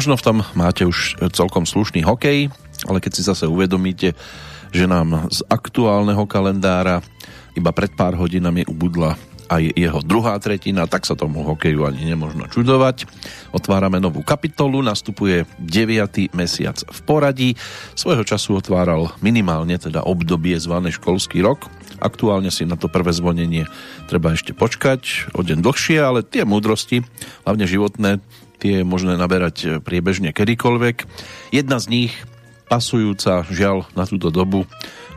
Možno v tom máte už celkom slušný hokej, ale keď si zase uvedomíte, že nám z aktuálneho kalendára iba pred pár hodinami ubudla aj jeho druhá tretina, tak sa tomu hokeju ani nemožno čudovať. Otvárame novú kapitolu, nastupuje 9. mesiac v poradí. Svojho času otváral minimálne teda obdobie zvané školský rok. Aktuálne si na to prvé zvonenie treba ešte počkať o deň dlhšie, ale tie múdrosti, hlavne životné, tie je možné naberať priebežne kedykoľvek. Jedna z nich, pasujúca žiaľ na túto dobu,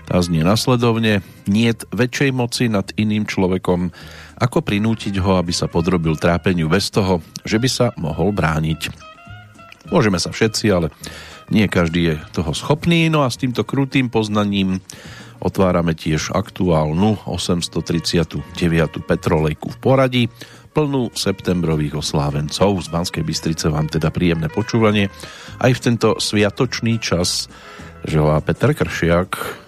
tá znie nasledovne. Niet väčšej moci nad iným človekom, ako prinútiť ho, aby sa podrobil trápeniu bez toho, že by sa mohol brániť. Môžeme sa všetci, ale nie každý je toho schopný, no a s týmto krutým poznaním otvárame tiež aktuálnu 839. Petrolejku v poradí, plnú septembrových oslávencov. Z Banskej Bystrice vám teda príjemné počúvanie. Aj v tento sviatočný čas želá Peter Kršiak,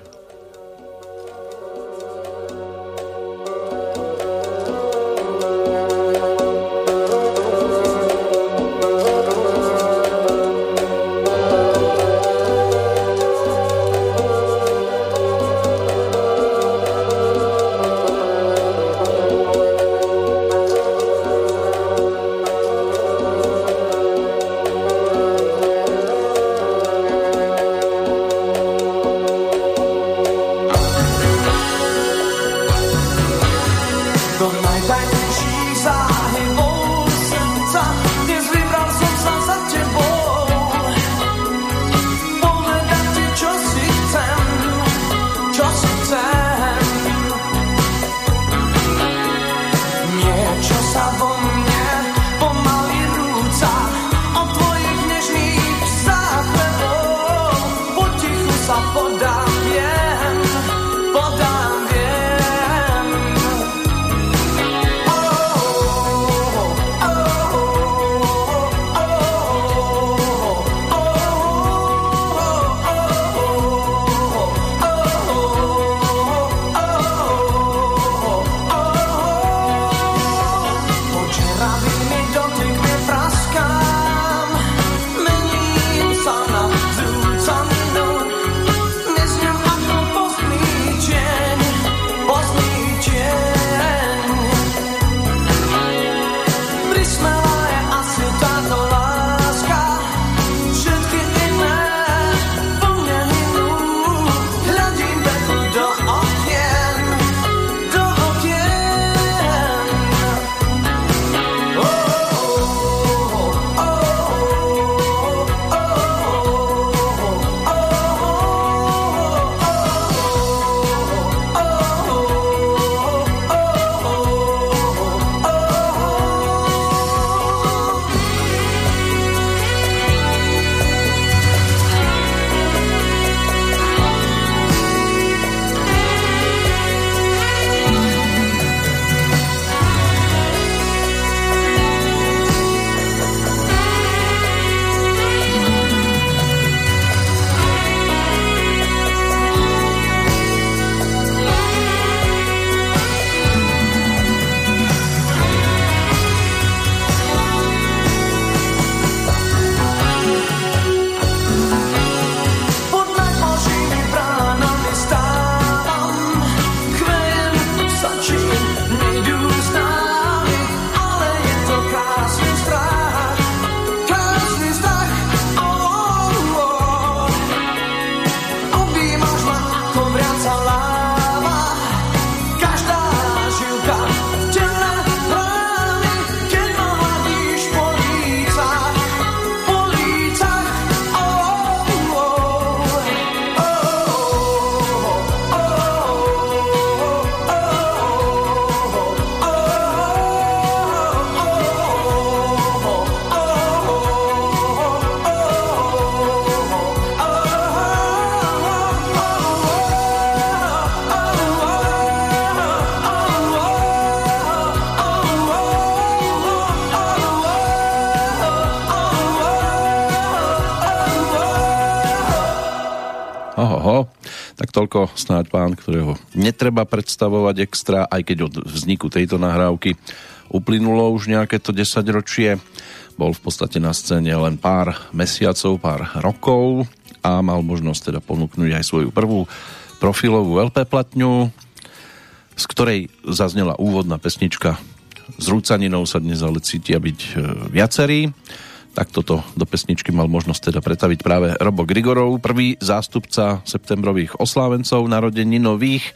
toľko snáď pán, ktorého netreba predstavovať extra, aj keď od vzniku tejto nahrávky uplynulo už nejaké to 10 ročie. bol v podstate na scéne len pár mesiacov, pár rokov a mal možnosť teda ponúknuť aj svoju prvú profilovú LP platňu, z ktorej zaznela úvodná pesnička s rúcaninou sa dnes ale cítia byť e, viacerí. Tak toto do pesničky mal možnosť teda pretaviť práve Robo Grigorov, prvý zástupca septembrových oslávencov narodení nových.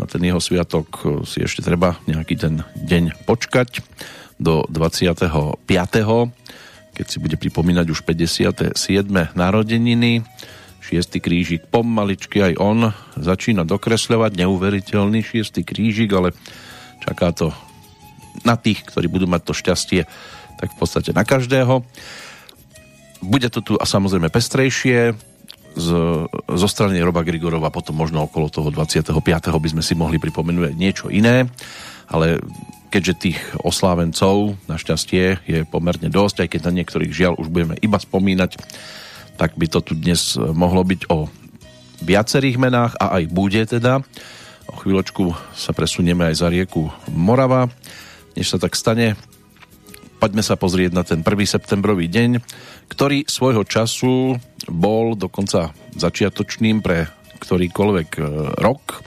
Na ten jeho sviatok e, si ešte treba nejaký ten deň počkať do 25. keď si bude pripomínať už 57. narodeniny. Šiestý krížik pomaličky aj on začína dokresľovať, neuveriteľný šiestý krížik, ale čaká to na tých, ktorí budú mať to šťastie, tak v podstate na každého. Bude to tu a samozrejme pestrejšie, z, zo strany Roba Grigorova potom možno okolo toho 25. by sme si mohli pripomenúť niečo iné, ale keďže tých oslávencov našťastie je pomerne dosť, aj keď na niektorých žiaľ už budeme iba spomínať, tak by to tu dnes mohlo byť o viacerých menách a aj bude teda. O chvíľočku sa presunieme aj za rieku Morava. Než sa tak stane, poďme sa pozrieť na ten 1. septembrový deň, ktorý svojho času bol dokonca začiatočným pre ktorýkoľvek e, rok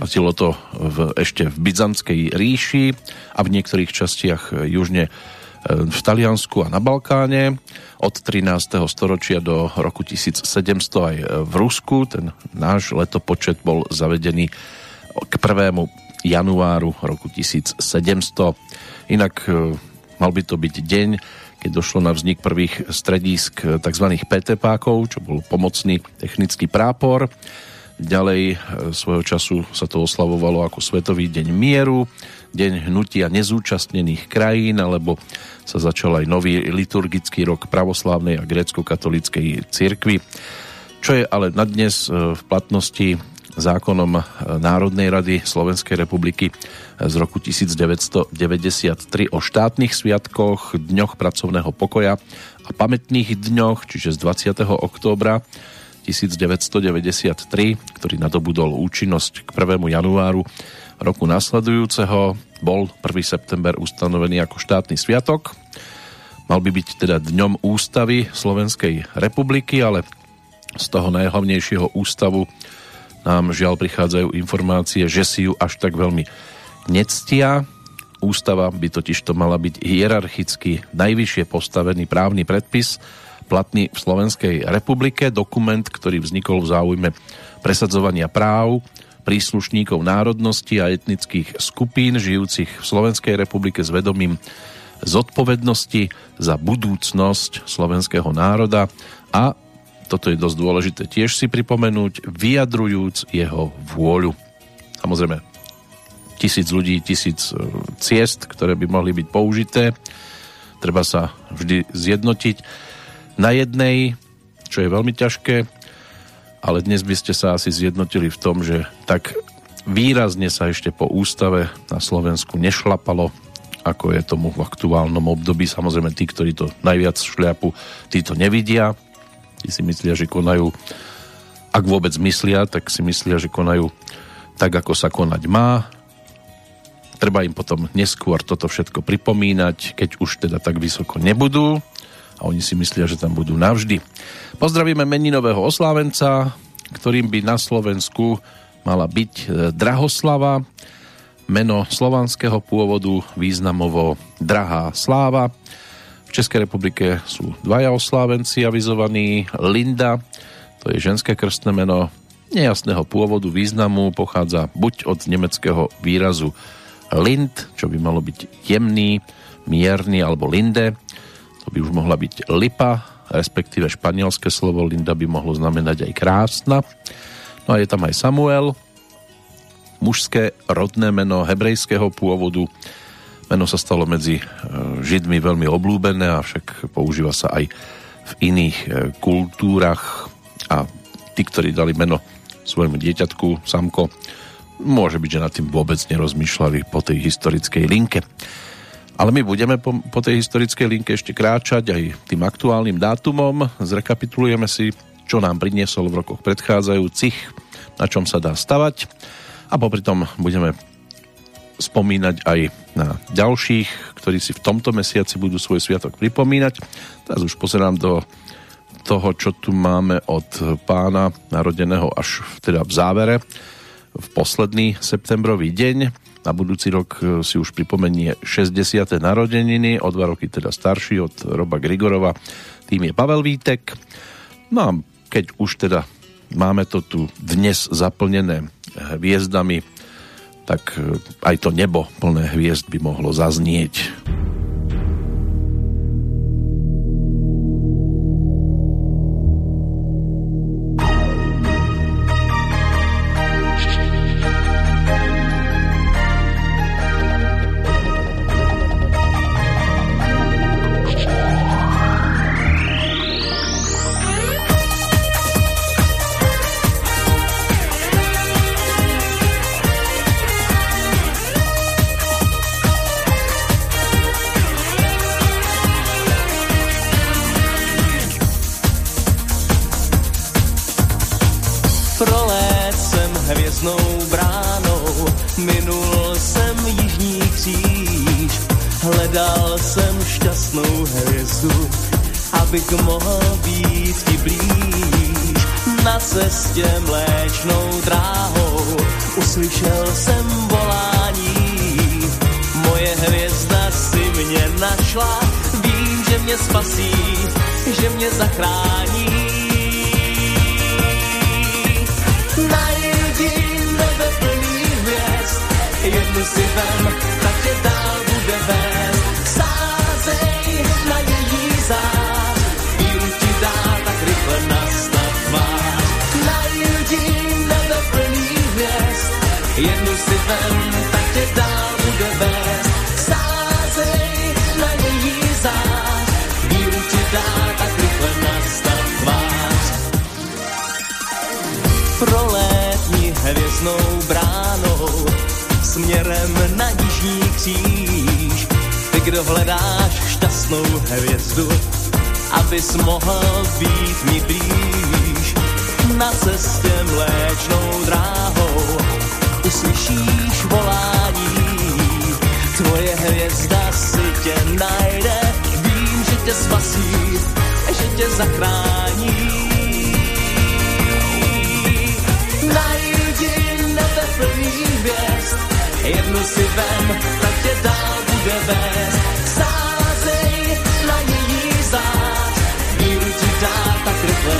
Platilo to v, ešte v Byzantskej ríši a v niektorých častiach južne e, v Taliansku a na Balkáne. Od 13. storočia do roku 1700 aj v Rusku. Ten náš letopočet bol zavedený k 1. januáru roku 1700. Inak e, mal by to byť deň, keď došlo na vznik prvých stredísk tzv. PTPákov, čo bol pomocný technický prápor Ďalej e, svojho času sa to oslavovalo ako Svetový deň mieru, deň hnutia nezúčastnených krajín, alebo sa začal aj nový liturgický rok pravoslávnej a grécko-katolíckej cirkvi, čo je ale na dnes e, v platnosti zákonom e, Národnej rady Slovenskej republiky z roku 1993 o štátnych sviatkoch, dňoch pracovného pokoja a pamätných dňoch, čiže z 20. októbra 1993, ktorý nadobudol účinnosť k 1. januáru roku nasledujúceho, bol 1. september ustanovený ako štátny sviatok. Mal by byť teda dňom ústavy Slovenskej republiky, ale z toho najhlavnejšieho ústavu nám žiaľ prichádzajú informácie, že si ju až tak veľmi nectia. Ústava by totiž to mala byť hierarchicky najvyššie postavený právny predpis, platný v Slovenskej republike, dokument, ktorý vznikol v záujme presadzovania práv príslušníkov národnosti a etnických skupín žijúcich v Slovenskej republike s vedomím zodpovednosti za budúcnosť slovenského národa a toto je dosť dôležité tiež si pripomenúť, vyjadrujúc jeho vôľu. Samozrejme, tisíc ľudí, tisíc e, ciest, ktoré by mohli byť použité. Treba sa vždy zjednotiť na jednej, čo je veľmi ťažké, ale dnes by ste sa asi zjednotili v tom, že tak výrazne sa ešte po ústave na Slovensku nešlapalo, ako je tomu v aktuálnom období. Samozrejme, tí, ktorí to najviac šľapu, tí to nevidia. Tí si myslia, že konajú, ak vôbec myslia, tak si myslia, že konajú tak, ako sa konať má. Treba im potom neskôr toto všetko pripomínať, keď už teda tak vysoko nebudú a oni si myslia, že tam budú navždy. Pozdravíme meninového oslávenca, ktorým by na Slovensku mala byť e, Drahoslava, meno slovanského pôvodu, významovo Drahá sláva. V Českej republike sú dvaja oslávenci avizovaní. Linda, to je ženské krstné meno nejasného pôvodu, významu, pochádza buď od nemeckého výrazu Lind, čo by malo byť jemný, mierny alebo linde, to by už mohla byť lipa, respektíve španielské slovo Linda by mohlo znamenať aj krásna. No a je tam aj Samuel, mužské rodné meno hebrejského pôvodu. Meno sa stalo medzi e, Židmi veľmi oblúbené, avšak používa sa aj v iných e, kultúrach a tí, ktorí dali meno svojmu dieťatku, Samko, môže byť, že nad tým vôbec nerozmýšľali po tej historickej linke. Ale my budeme po, po tej historickej linke ešte kráčať aj tým aktuálnym dátumom. Zrekapitulujeme si, čo nám priniesol v rokoch predchádzajúcich, na čom sa dá stavať a popri tom budeme spomínať aj na ďalších, ktorí si v tomto mesiaci budú svoj sviatok pripomínať. Teraz už pozerám do toho, čo tu máme od pána narodeného až teda v závere, v posledný septembrový deň. Na budúci rok e, si už pripomenie 60. narodeniny, o dva roky teda starší od Roba Grigorova. Tým je Pavel Vítek. No a keď už teda máme to tu dnes zaplnené hviezdami, tak e, aj to nebo plné hviezd by mohlo zaznieť. prázdnou bránou minul jsem jižní kříž. Hledal jsem šťastnou hvězdu, abych mohl být ti blíž. Na cestě mléčnou dráhou uslyšel jsem volání. Moje hvězda si mě našla, vím, že mě spasí, že mě zachrání. jednu si vem, tak tě dál bude vést. Sázej na její záď, víru ti dá tak rychle nastat na Najdi nebe plný hvězd, jednu si vem, tak tě dál bude vést. Sázej na její záď, víru ti dá tak rychle nastat tvář. Prolétni hvězdnou bránou směrem na jižní kříž. Ty, kdo hledáš šťastnou hvězdu, abys mohl být mi blíž. Na cestě mléčnou dráhou uslyšíš volání. Tvoje hvězda si tě najde, vím, že tě spasí, že tě zachrání. najdi nebe plný hvězd jednu si vem, tak tě dál bude vést. Sázej na její zář, víru ti dá tak rychle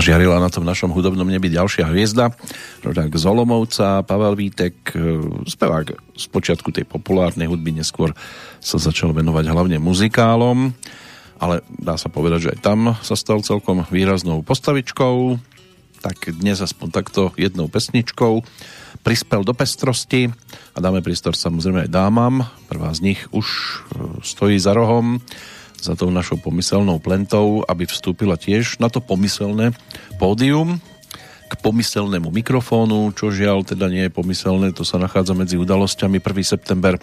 zažiarila na tom našom hudobnom nebi ďalšia hviezda, rodák z Olomovca, Pavel Vítek, e, spevák z počiatku tej populárnej hudby, neskôr sa začal venovať hlavne muzikálom, ale dá sa povedať, že aj tam sa stal celkom výraznou postavičkou, tak dnes aspoň takto jednou pesničkou. Prispel do pestrosti a dáme prístor samozrejme aj dámam. Prvá z nich už e, stojí za rohom za tou našou pomyselnou plentou, aby vstúpila tiež na to pomyselné pódium k pomyselnému mikrofónu, čo žiaľ teda nie je pomyselné, to sa nachádza medzi udalosťami 1. september.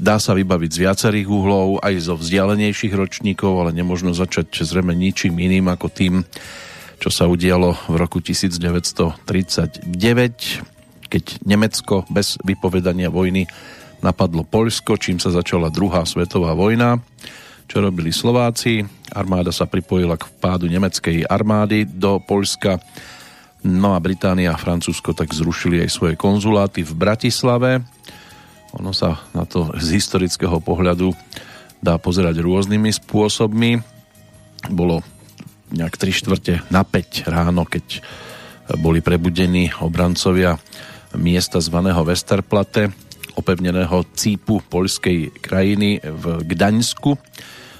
Dá sa vybaviť z viacerých uhlov, aj zo vzdialenejších ročníkov, ale nemožno začať zrejme ničím iným ako tým, čo sa udialo v roku 1939, keď Nemecko bez vypovedania vojny napadlo Poľsko, čím sa začala druhá svetová vojna čo robili Slováci. Armáda sa pripojila k pádu nemeckej armády do Poľska. No a Británia a Francúzsko tak zrušili aj svoje konzuláty v Bratislave. Ono sa na to z historického pohľadu dá pozerať rôznymi spôsobmi. Bolo nejak 3 štvrte na 5 ráno, keď boli prebudení obrancovia miesta zvaného Westerplatte, opevneného cípu poľskej krajiny v Gdaňsku.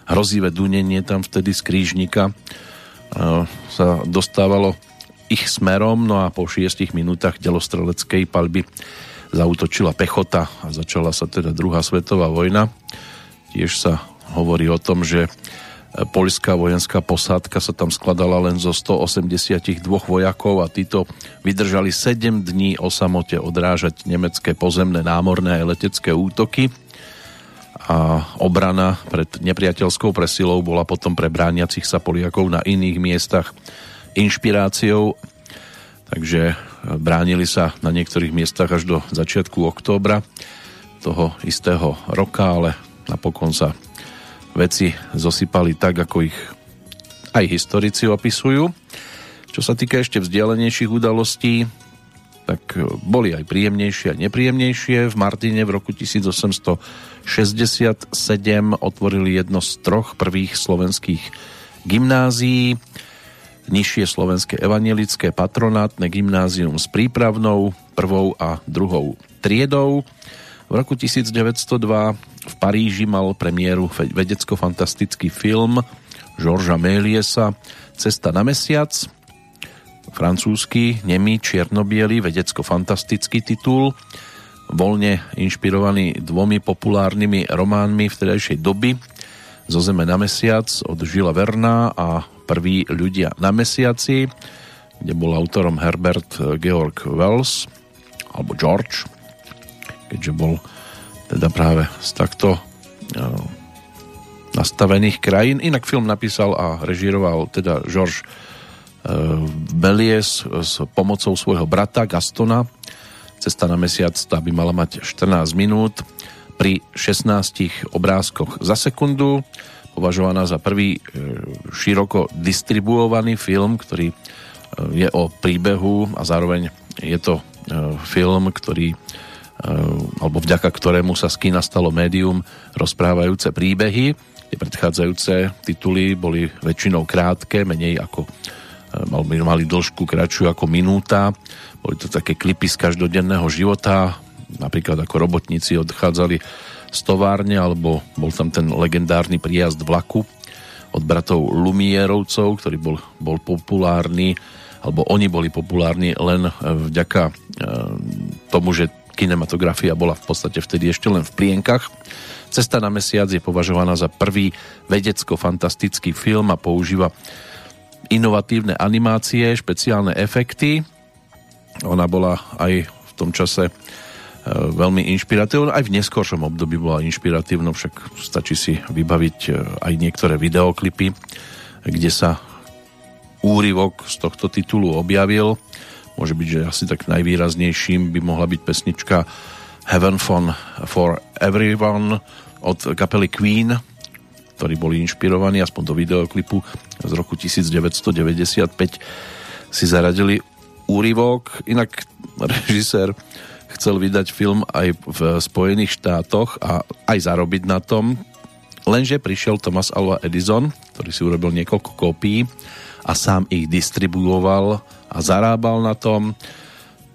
Hrozivé dunenie tam vtedy z krížnika e, sa dostávalo ich smerom, no a po 6 minútach delostreleckej palby zautočila pechota a začala sa teda druhá svetová vojna. Tiež sa hovorí o tom, že poľská vojenská posádka sa tam skladala len zo 182 vojakov a títo vydržali 7 dní o samote odrážať nemecké pozemné, námorné a letecké útoky. A obrana pred nepriateľskou presilou bola potom pre brániacich sa Poliakov na iných miestach inšpiráciou, takže bránili sa na niektorých miestach až do začiatku októbra toho istého roka, ale napokon sa veci zosypali tak, ako ich aj historici opisujú. Čo sa týka ešte vzdialenejších udalostí, tak boli aj príjemnejšie a nepríjemnejšie. V Martine v roku 1867 otvorili jedno z troch prvých slovenských gymnázií nižšie slovenské evangelické patronátne gymnázium s prípravnou prvou a druhou triedou. V roku 1902 v Paríži mal premiéru vedecko-fantastický film Georgesa Méliesa Cesta na mesiac, francúzsky, nemý, čiernobiely, vedecko-fantastický titul, voľne inšpirovaný dvomi populárnymi románmi vtedajšej doby. Zo zeme na mesiac od Žila Verna a Prví ľudia na mesiaci, kde bol autorom Herbert Georg Wells, alebo George, keďže bol teda práve z takto uh, nastavených krajín. Inak film napísal a režíroval teda George uh, Belies s pomocou svojho brata Gastona. Cesta na mesiac tá by mala mať 14 minút pri 16 obrázkoch za sekundu považovaná za prvý e, široko distribuovaný film, ktorý e, je o príbehu a zároveň je to e, film, ktorý alebo vďaka ktorému sa z kina stalo médium rozprávajúce príbehy. Tie predchádzajúce tituly boli väčšinou krátke, menej ako mali dĺžku kratšiu ako minúta. Boli to také klipy z každodenného života, napríklad ako robotníci odchádzali z továrne, alebo bol tam ten legendárny príjazd vlaku od bratov Lumierovcov, ktorý bol, bol populárny, alebo oni boli populárni len vďaka e, tomu, že kinematografia bola v podstate vtedy ešte len v plienkach. Cesta na mesiac je považovaná za prvý vedecko-fantastický film a používa inovatívne animácie, špeciálne efekty. Ona bola aj v tom čase Eh, veľmi inšpiratívna. Aj v neskôršom období bola inšpiratívna, však stačí si vybaviť eh, aj niektoré videoklipy, kde sa úryvok z tohto titulu objavil. Môže byť, že asi tak najvýraznejším by mohla byť pesnička Heaven Fun for Everyone od kapely Queen, ktorí boli inšpirovaní aspoň do videoklipu z roku 1995 si zaradili úryvok. Inak režisér chcel vydať film aj v Spojených štátoch a aj zarobiť na tom, lenže prišiel Thomas Alva Edison, ktorý si urobil niekoľko kópií a sám ich distribuoval a zarábal na tom.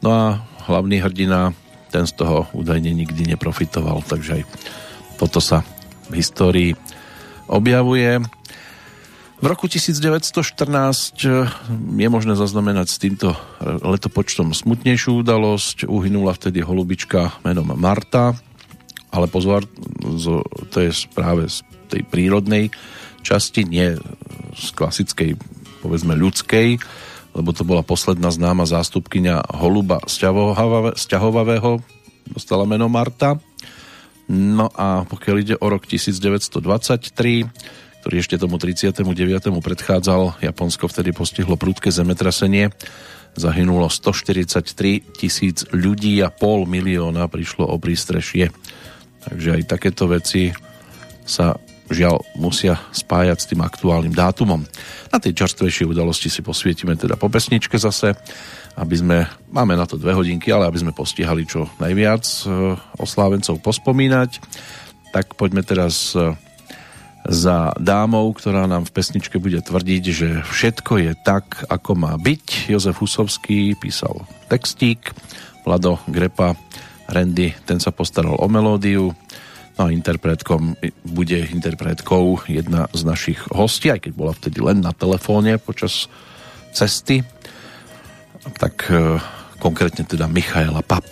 No a hlavný hrdina, ten z toho údajne nikdy neprofitoval, takže aj toto sa v histórii objavuje. V roku 1914 eh, je možné zaznamenať s týmto letopočtom smutnejšiu udalosť. Uhynula vtedy holubička menom Marta, ale pozor, to je práve z tej prírodnej časti, nie z klasickej, povedzme ľudskej, lebo to bola posledná známa zástupkynia holuba sťahovavého, dostala meno Marta. No a pokiaľ ide o rok 1923, ktorý ešte tomu 39. predchádzal. Japonsko vtedy postihlo prudké zemetrasenie. Zahynulo 143 tisíc ľudí a pol milióna prišlo o prístrešie. Takže aj takéto veci sa žiaľ musia spájať s tým aktuálnym dátumom. Na tej čerstvejšej udalosti si posvietime teda po pesničke zase, aby sme, máme na to dve hodinky, ale aby sme postihali čo najviac e, oslávencov pospomínať, tak poďme teraz e, za dámou, ktorá nám v pesničke bude tvrdiť, že všetko je tak, ako má byť. Jozef Husovský písal textík, Vlado Grepa, Randy, ten sa postaral o melódiu, no a interpretkom bude interpretkou jedna z našich hostí, aj keď bola vtedy len na telefóne počas cesty tak e, konkrétne teda Michaela Pap.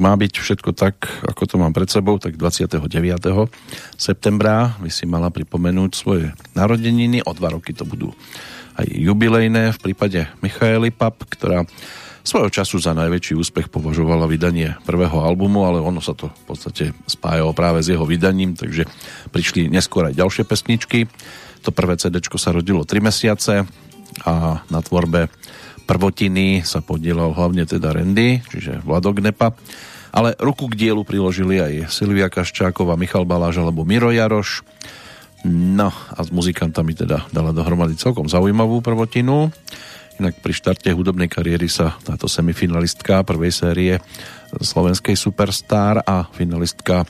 Má byť všetko tak, ako to mám pred sebou, tak 29. septembra by si mala pripomenúť svoje narodeniny. O dva roky to budú aj jubilejné v prípade Michaely Pap, ktorá svojho času za najväčší úspech považovala vydanie prvého albumu, ale ono sa to v podstate spájalo práve s jeho vydaním, takže prišli neskôr aj ďalšie pesničky. To prvé CD sa rodilo 3 mesiace a na tvorbe prvotiny sa podielal hlavne teda Randy, čiže Vladok Nepa ale ruku k dielu priložili aj Silvia Kaščáková, Michal Baláž alebo Miro Jaroš. No a s muzikantami teda dala dohromady celkom zaujímavú prvotinu. Inak pri štarte hudobnej kariéry sa táto semifinalistka prvej série slovenskej Superstar a finalistka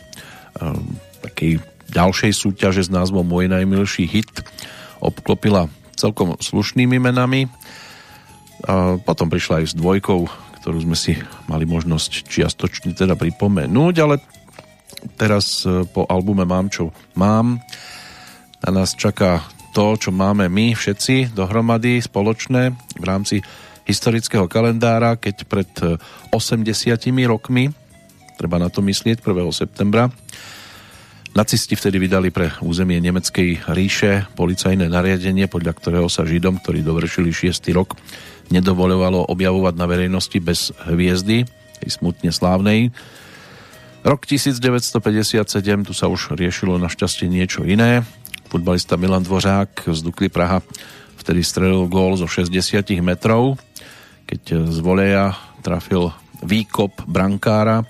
um, takej ďalšej súťaže s názvom Môj najmilší hit obklopila celkom slušnými menami. A potom prišla aj s dvojkou, ktorú sme si mali možnosť čiastočne teda pripomenúť, ale teraz e, po albume Mám, čo mám, na nás čaká to, čo máme my všetci dohromady spoločné v rámci historického kalendára, keď pred 80 e, rokmi, treba na to myslieť, 1. septembra, Nacisti vtedy vydali pre územie Nemeckej ríše policajné nariadenie, podľa ktorého sa Židom, ktorí dovršili 6. rok, nedovolovalo objavovať na verejnosti bez hviezdy, tej smutne slávnej. Rok 1957, tu sa už riešilo našťastie niečo iné. Futbalista Milan Dvořák z Dukly Praha vtedy strelil gól zo 60 metrov, keď z voleja trafil výkop brankára,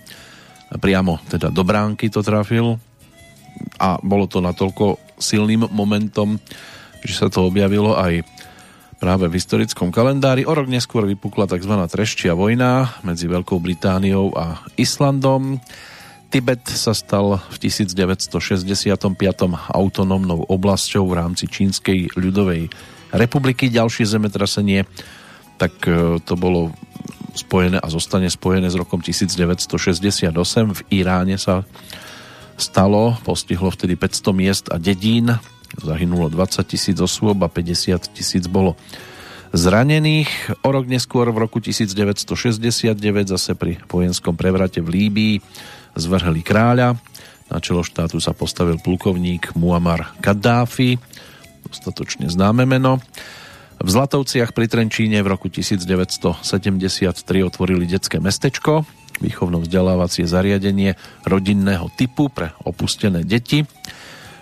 priamo teda do bránky to trafil, a bolo to natoľko silným momentom, že sa to objavilo aj práve v historickom kalendári. O rok neskôr vypukla tzv. treščia vojna medzi Veľkou Britániou a Islandom. Tibet sa stal v 1965. autonómnou oblasťou v rámci Čínskej ľudovej republiky. Ďalšie zemetrasenie, tak e, to bolo spojené a zostane spojené s rokom 1968. V Iráne sa stalo. Postihlo vtedy 500 miest a dedín. Zahynulo 20 tisíc osôb a 50 tisíc bolo zranených. O rok neskôr v roku 1969 zase pri vojenskom prevrate v Líbii zvrhli kráľa. Na čelo štátu sa postavil plukovník Muammar Kaddáfi, dostatočne známe meno. V Zlatovciach pri Trenčíne v roku 1973 otvorili detské mestečko, výchovno-vzdelávacie zariadenie rodinného typu pre opustené deti.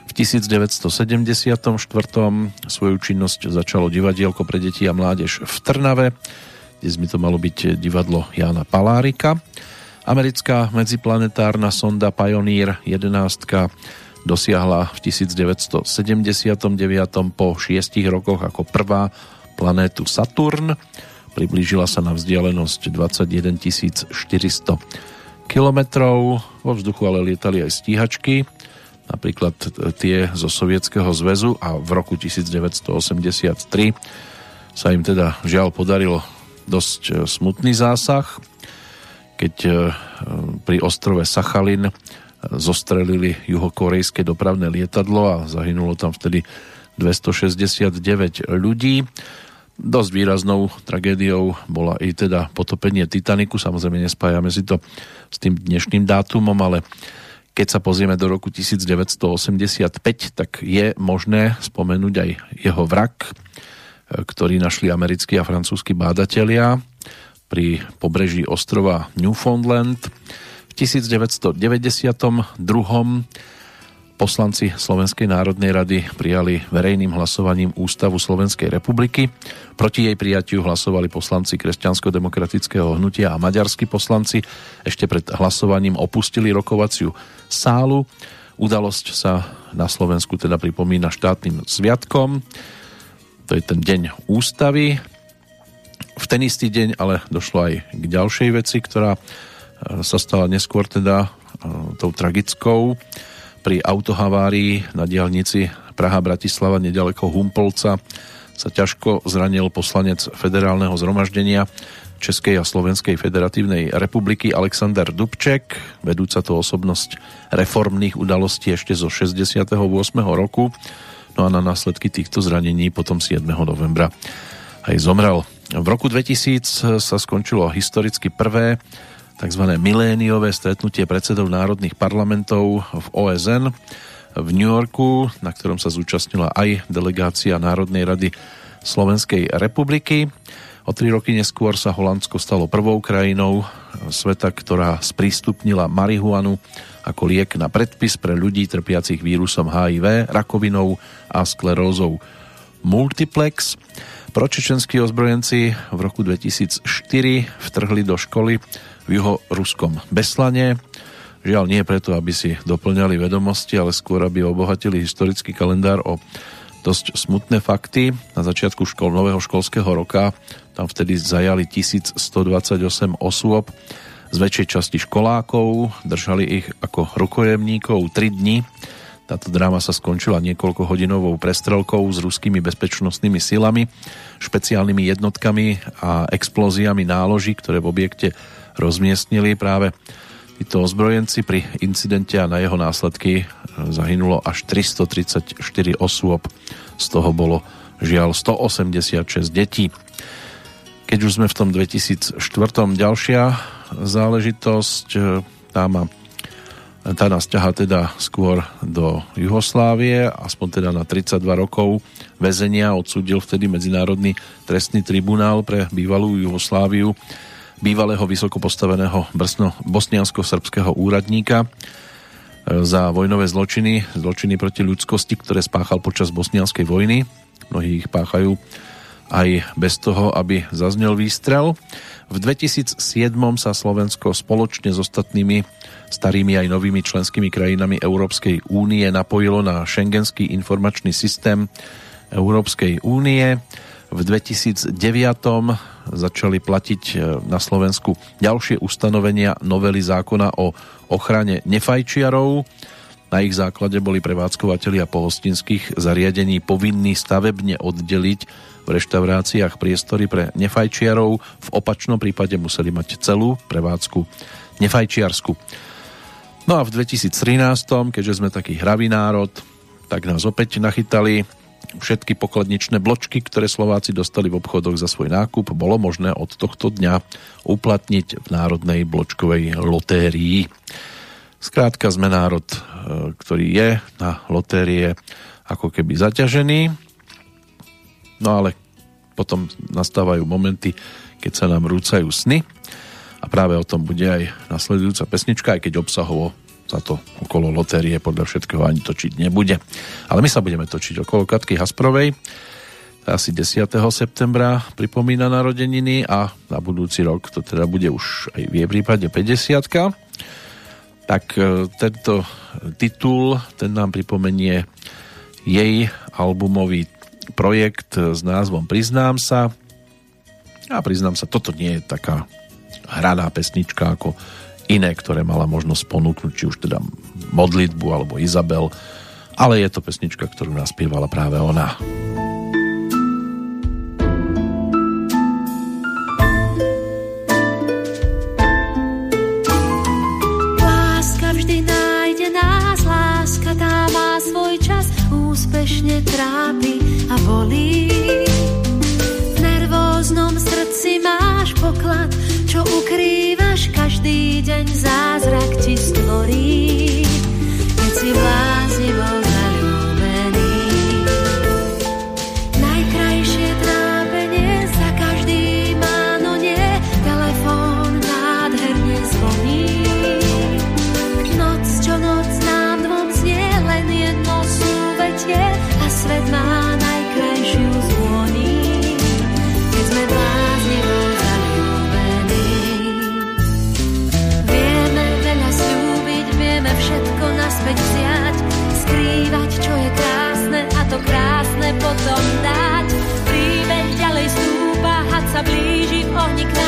V 1974. svoju činnosť začalo divadielko pre deti a mládež v Trnave, kde by to malo byť divadlo Jána Palárika. Americká medziplanetárna sonda Pioneer 11 dosiahla v 1979 po šiestich rokoch ako prvá planétu Saturn priblížila sa na vzdialenosť 21 400 km. Vo vzduchu ale lietali aj stíhačky, napríklad tie zo Sovietskeho zväzu a v roku 1983 sa im teda žiaľ podarilo dosť e, smutný zásah, keď e, pri ostrove Sachalin e, zostrelili juhokorejské dopravné lietadlo a zahynulo tam vtedy 269 ľudí. Dosť výraznou tragédiou bola i teda potopenie Titaniku, samozrejme nespájame si to s tým dnešným dátumom, ale keď sa pozrieme do roku 1985, tak je možné spomenúť aj jeho vrak, ktorý našli americkí a francúzski bádatelia pri pobreží ostrova Newfoundland. V 1992 poslanci Slovenskej národnej rady prijali verejným hlasovaním Ústavu Slovenskej republiky. Proti jej prijatiu hlasovali poslanci Kresťansko-demokratického hnutia a maďarskí poslanci. Ešte pred hlasovaním opustili rokovaciu sálu. Udalosť sa na Slovensku teda pripomína štátnym sviatkom. To je ten deň ústavy. V ten istý deň ale došlo aj k ďalšej veci, ktorá e, sa stala neskôr teda e, tou tragickou pri autohavárii na diálnici Praha-Bratislava nedaleko Humpolca sa ťažko zranil poslanec federálneho zhromaždenia Českej a Slovenskej federatívnej republiky Alexander Dubček, vedúca to osobnosť reformných udalostí ešte zo 68. roku. No a na následky týchto zranení potom 7. novembra aj zomrel. V roku 2000 sa skončilo historicky prvé tzv. miléniové stretnutie predsedov národných parlamentov v OSN v New Yorku, na ktorom sa zúčastnila aj delegácia Národnej rady Slovenskej republiky. O tri roky neskôr sa Holandsko stalo prvou krajinou sveta, ktorá sprístupnila marihuanu ako liek na predpis pre ľudí trpiacich vírusom HIV, rakovinou a sklerózou multiplex. Pročečenskí ozbrojenci v roku 2004 vtrhli do školy v juho-ruskom Beslane. Žiaľ nie preto, aby si doplňali vedomosti, ale skôr, aby obohatili historický kalendár o dosť smutné fakty. Na začiatku škol, nového školského roka tam vtedy zajali 1128 osôb z väčšej časti školákov, držali ich ako rukojemníkov 3 dni, Táto dráma sa skončila niekoľko hodinovou prestrelkou s ruskými bezpečnostnými silami, špeciálnymi jednotkami a explóziami náloží, ktoré v objekte rozmiestnili práve títo ozbrojenci. Pri incidente a na jeho následky zahynulo až 334 osôb, z toho bolo žiaľ 186 detí. Keď už sme v tom 2004. ďalšia záležitosť, e, tá má tá nás ťaha teda skôr do Juhoslávie, aspoň teda na 32 rokov väzenia odsúdil vtedy Medzinárodný trestný tribunál pre bývalú Juhosláviu bývalého vysoko postaveného bosniansko-srbského úradníka e, za vojnové zločiny, zločiny proti ľudskosti, ktoré spáchal počas bosnianskej vojny. Mnohí ich páchajú aj bez toho, aby zaznel výstrel. V 2007 sa Slovensko spoločne s ostatnými starými aj novými členskými krajinami Európskej únie napojilo na šengenský informačný systém Európskej únie. V 2009 začali platiť e, na Slovensku ďalšie ustanovenia novely zákona o ochrane nefajčiarov. Na ich základe boli prevádzkovateľia pohostinských zariadení povinní stavebne oddeliť v reštauráciách priestory pre nefajčiarov. V opačnom prípade museli mať celú prevádzku nefajčiarsku. No a v 2013, keďže sme taký hravý národ, tak nás opäť nachytali všetky pokladničné bločky, ktoré Slováci dostali v obchodoch za svoj nákup, bolo možné od tohto dňa uplatniť v Národnej bločkovej lotérii. Skrátka sme národ, e, ktorý je na lotérie ako keby zaťažený No ale potom nastávajú momenty, keď sa nám rúcajú sny a práve o tom bude aj nasledujúca pesnička, aj keď obsahovo sa to okolo lotérie podľa všetkého ani točiť nebude. Ale my sa budeme točiť okolo Katky Hasprovej. Asi 10. septembra pripomína narodeniny a na budúci rok to teda bude už aj v jej prípade 50 tak e, tento titul, ten nám pripomenie jej albumový projekt s názvom Priznám sa. A priznám sa, toto nie je taká hraná pesnička ako iné, ktoré mala možnosť ponúknuť, či už teda modlitbu alebo Izabel, ale je to pesnička, ktorú naspievala práve ona. Láska vždy nájde nás, čas, úspešne trápi a bolí. V nervóznom srdci máš poklad, čo ukrývaš každý deň zázrak ti stvorí. srdcom dať. Príbeň ďalej stúpa, had sa blíži v nám.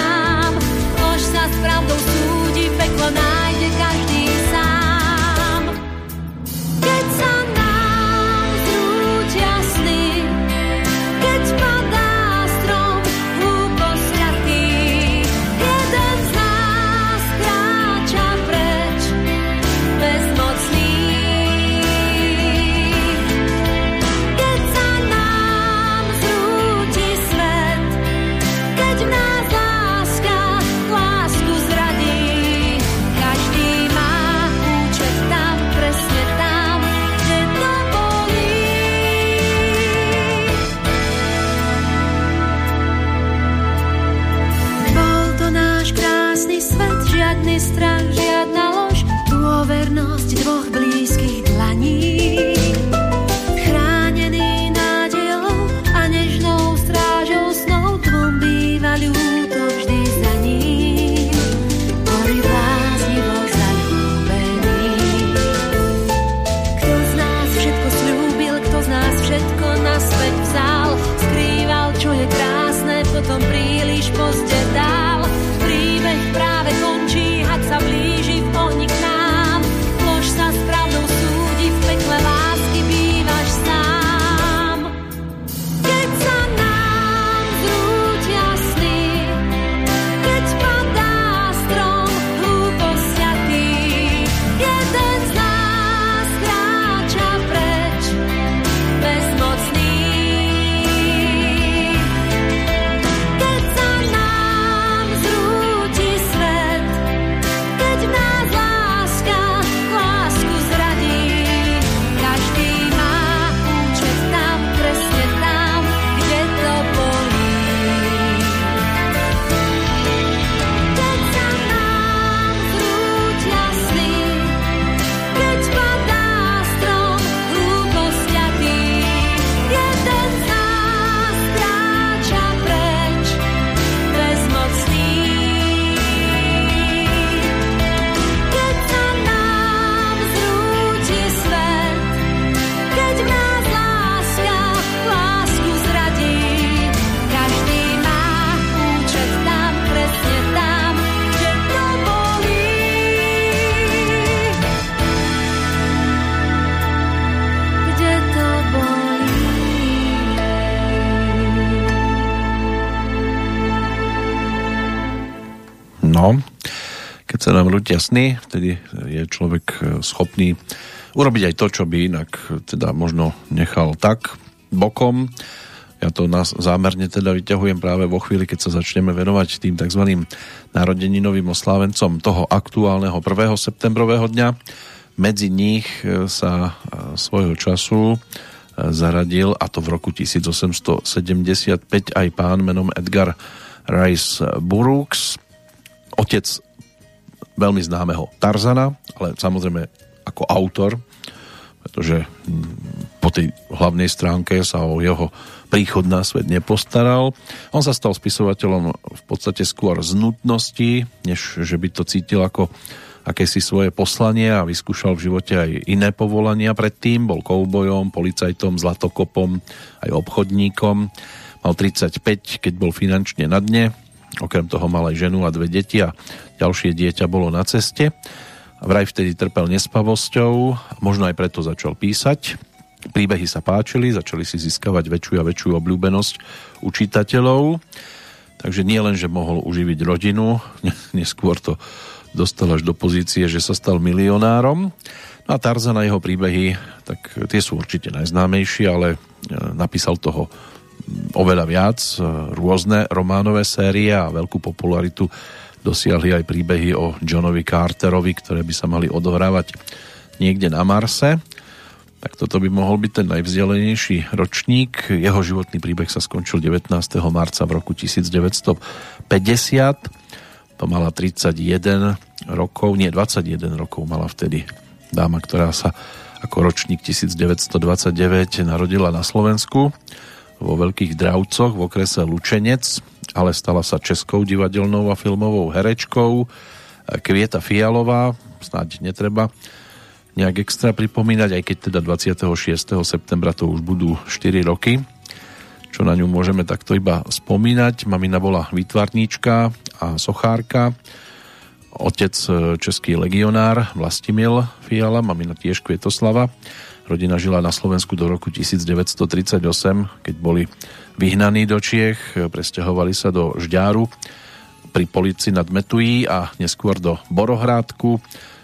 Sa nám rútia sny, vtedy je človek e, schopný urobiť aj to, čo by inak teda možno nechal tak bokom. Ja to nás zámerne teda vyťahujem práve vo chvíli, keď sa začneme venovať tým tzv. narodeninovým oslávencom toho aktuálneho 1. septembrového dňa. Medzi nich e, sa e, svojho času zaradil, a to v roku 1875 aj pán menom Edgar Rice Burroughs, otec veľmi známeho Tarzana, ale samozrejme ako autor, pretože hm, po tej hlavnej stránke sa o jeho príchod na svet nepostaral. On sa stal spisovateľom v podstate skôr z nutnosti, než že by to cítil ako akési svoje poslanie a vyskúšal v živote aj iné povolania predtým. Bol koubojom, policajtom, zlatokopom, aj obchodníkom. Mal 35, keď bol finančne na dne. Okrem toho mal aj ženu a dve deti a ďalšie dieťa bolo na ceste. Vraj vtedy trpel nespavosťou, možno aj preto začal písať. Príbehy sa páčili, začali si získavať väčšiu a väčšiu obľúbenosť u čitateľov. Takže nie len, že mohol uživiť rodinu, neskôr to dostal až do pozície, že sa stal milionárom. No a Tarzan a jeho príbehy, tak tie sú určite najznámejšie, ale e, napísal toho oveľa viac, e, rôzne románové série a veľkú popularitu dosiahli aj príbehy o Johnovi Carterovi, ktoré by sa mali odohrávať niekde na Marse. Tak toto by mohol byť ten najvzdialenejší ročník. Jeho životný príbeh sa skončil 19. marca v roku 1950 to mala 31 rokov, nie 21 rokov mala vtedy dáma, ktorá sa ako ročník 1929 narodila na Slovensku vo Veľkých Dravcoch v okrese Lučenec, ale stala sa českou divadelnou a filmovou herečkou. Kvieta Fialová, snáď netreba nejak extra pripomínať, aj keď teda 26. septembra to už budú 4 roky čo na ňu môžeme takto iba spomínať. Mamina bola výtvarníčka a sochárka, otec e, český legionár Vlastimil Fiala, mamina tiež Kvietoslava. Rodina žila na Slovensku do roku 1938, keď boli vyhnaní do Čiech, presťahovali sa do Žďáru pri Polici nad Metují a neskôr do Borohrádku.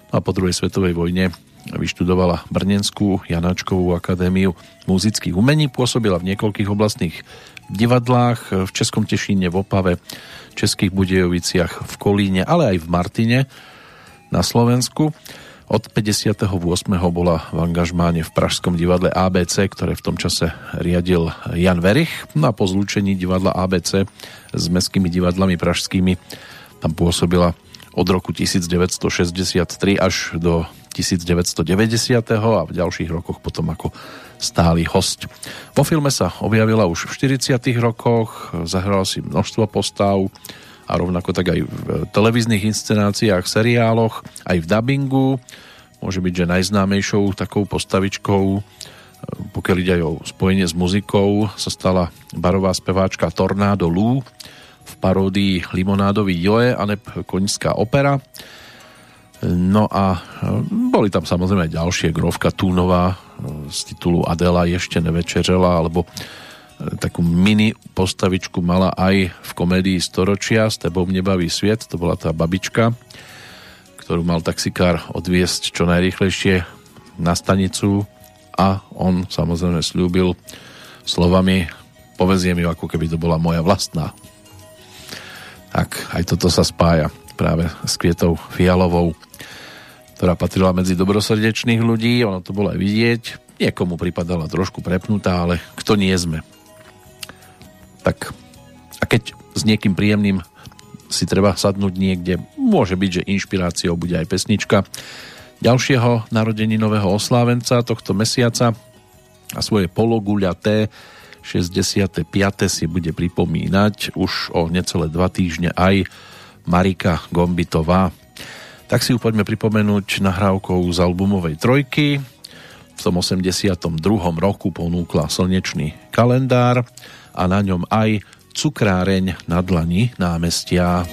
No a po druhej svetovej vojne vyštudovala Brnenskú Janáčkovú akadémiu muzických umení, pôsobila v niekoľkých oblastných divadlách v Českom Tešíne, v Opave, Českých Budejoviciach, v Kolíne, ale aj v Martine na Slovensku. Od 58. bola v angažmáne v Pražskom divadle ABC, ktoré v tom čase riadil Jan Verich. No a po zlúčení divadla ABC s mestskými divadlami pražskými tam pôsobila od roku 1963 až do 1990. a v ďalších rokoch potom ako stály host. Vo filme sa objavila už v 40. rokoch, zahrala si množstvo postav a rovnako tak aj v televíznych inscenáciách, seriáloch, aj v dubbingu. Môže byť, že najznámejšou takou postavičkou pokiaľ ide aj o spojenie s muzikou, sa stala barová speváčka Tornado Lou v paródii Limonádový Joe a neb koňská opera. No a e, boli tam samozrejme aj ďalšie, Grovka Túnová e, z titulu Adela ešte nevečeřela, alebo e, takú mini postavičku mala aj v komédii Storočia S tebou nebaví sviet, to bola tá babička, ktorú mal taxikár odviesť čo najrýchlejšie na stanicu a on samozrejme slúbil slovami poveziem ju ako keby to bola moja vlastná. Tak, aj toto sa spája práve s Kvietou Fialovou ktorá patrila medzi dobrosrdečných ľudí, ono to bolo aj vidieť, niekomu pripadala trošku prepnutá, ale kto nie sme. Tak a keď s niekým príjemným si treba sadnúť niekde, môže byť, že inšpiráciou bude aj pesnička ďalšieho narodeninového oslávenca tohto mesiaca a svoje pologuľaté 65. si bude pripomínať už o necelé dva týždne aj Marika Gombitová, tak si ju poďme pripomenúť nahrávkou z albumovej trojky. V tom 82. roku ponúkla slnečný kalendár a na ňom aj cukráreň na dlani námestia.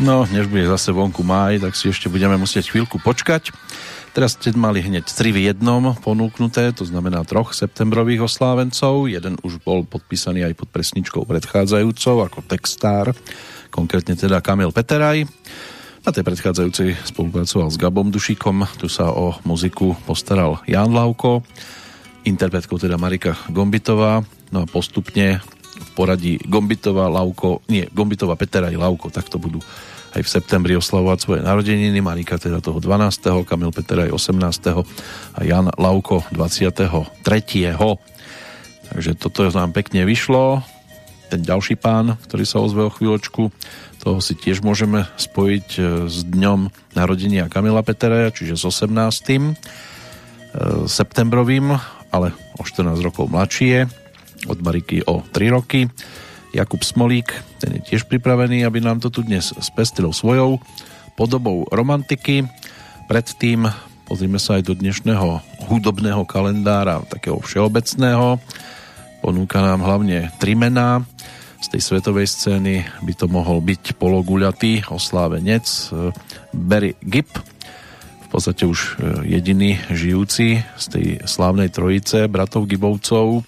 No, než bude zase vonku máj, tak si ešte budeme musieť chvíľku počkať. Teraz ste mali hneď tri v jednom ponúknuté, to znamená troch septembrových oslávencov. Jeden už bol podpísaný aj pod presničkou predchádzajúcou ako textár, konkrétne teda Kamil Peteraj. Na tej predchádzajúcej spolupracoval s Gabom Dušikom, tu sa o muziku postaral Jan Lauko, interpretkou teda Marika Gombitová, no a postupne v poradí Gombitová, Lauko, nie, Gombitová, Peteraj, Lauko, tak to budú aj v septembri oslavovať svoje narodeniny. Marika teda toho 12., Kamil Peter aj 18. a Jan Lauko 23. Takže toto nám pekne vyšlo. Ten ďalší pán, ktorý sa ozve o chvíľočku, toho si tiež môžeme spojiť e, s dňom narodenia Kamila Peteraja, čiže s 18. E, septembrovým, ale o 14 rokov mladšie, od Mariky o 3 roky. Jakub Smolík, ten je tiež pripravený, aby nám to tu dnes spestril svojou podobou romantiky. Predtým pozrime sa aj do dnešného hudobného kalendára, takého všeobecného. Ponúka nám hlavne tri mená. Z tej svetovej scény by to mohol byť pologuľatý oslávenec Barry Gibb, v podstate už jediný žijúci z tej slávnej trojice bratov Gibovcov,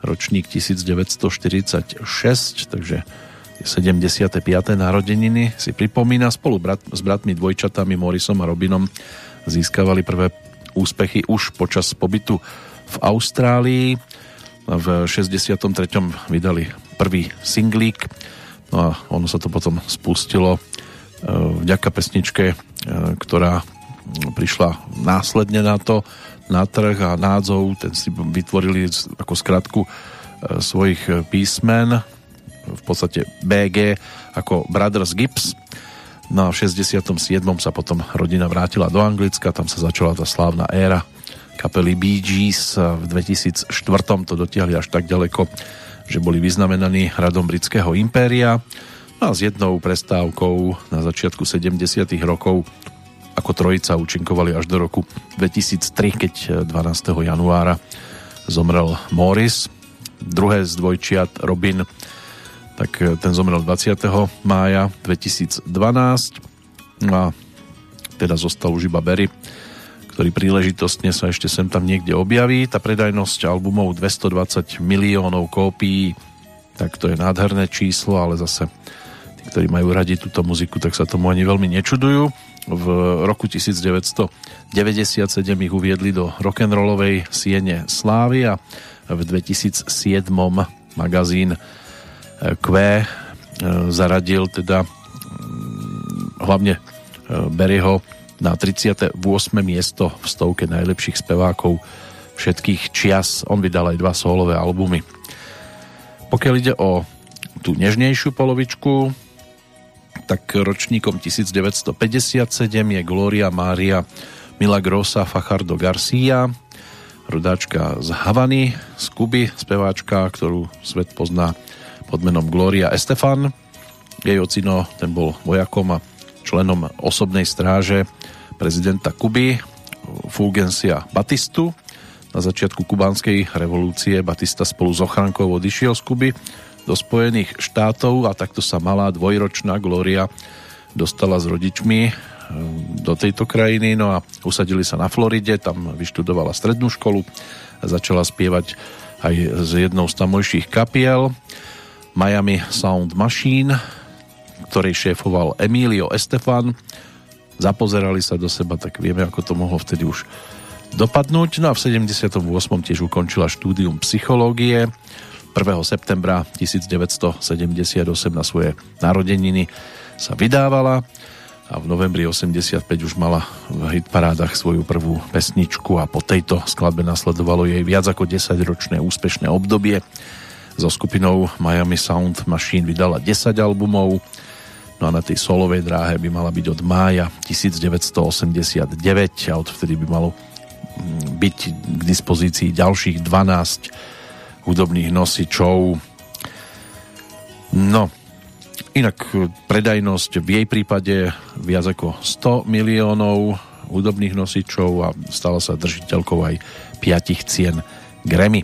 ročník 1946, takže 75. narodeniny si pripomína. Spolu brat, s bratmi dvojčatami Morisom a Robinom získavali prvé úspechy už počas pobytu v Austrálii. V 63. vydali prvý singlík, no a ono sa to potom spustilo e, vďaka pesničke, e, ktorá prišla následne na to, na trh a nádzov, ten si vytvorili ako skratku e, svojich e, písmen, v podstate BG ako Brothers Gibbs. No a v 67. sa potom rodina vrátila do Anglicka, tam sa začala tá slávna éra kapely Bee Gees. V 2004. to dotiahli až tak ďaleko, že boli vyznamenaní hradom britského impéria. No a s jednou prestávkou na začiatku 70. rokov ako trojica účinkovali až do roku 2003, keď 12. januára zomrel Morris. Druhé z dvojčiat Robin, tak e, ten zomrel 20. mája 2012. No a teda zostal už iba Berry, ktorý príležitostne sa ešte sem tam niekde objaví. Tá predajnosť albumov 220 miliónov kópií, tak to je nádherné číslo, ale zase tí, ktorí majú radi túto muziku, tak sa tomu ani veľmi nečudujú. V roku 1997 ich uviedli do rock'n'rollovej siene Slávy a v 2007 magazín eh, Q eh, zaradil teda mm, hlavne eh, Berryho na 38. miesto v stovke najlepších spevákov všetkých čias. On vydal aj dva solové albumy. Pokiaľ ide o tú nežnejšiu polovičku tak ročníkom 1957 je Gloria Mária Milagrosa Fajardo Garcia, rodáčka z Havany, z Kuby, speváčka, ktorú svet pozná pod menom Gloria Estefan. Jej ocino, ten bol vojakom a členom osobnej stráže prezidenta Kuby Fulgencia Batistu. Na začiatku kubánskej revolúcie Batista spolu s ochrankou odišiel z Kuby do Spojených štátov a takto sa malá dvojročná Gloria dostala s rodičmi eh, do tejto krajiny, no a usadili sa na Floride, tam vyštudovala strednú školu a začala spievať aj z jednou z tamojších kapiel Miami Sound Machine, ktorej šéfoval Emilio Estefan. Zapozerali sa do seba, tak vieme, ako to mohlo vtedy už dopadnúť. No a v 78. tiež ukončila štúdium psychológie 1. septembra 1978 na svoje narodeniny sa vydávala a v novembri 85 už mala v hitparádach svoju prvú pesničku a po tejto skladbe nasledovalo jej viac ako 10-ročné úspešné obdobie. So skupinou Miami Sound Machine vydala 10 albumov, no a na tej solovej dráhe by mala byť od mája 1989 a odvtedy by malo mm, byť k dispozícii ďalších 12 hudobných nosičov. No, inak predajnosť v jej prípade viac ako 100 miliónov hudobných nosičov a stala sa držiteľkou aj piatich cien Grammy.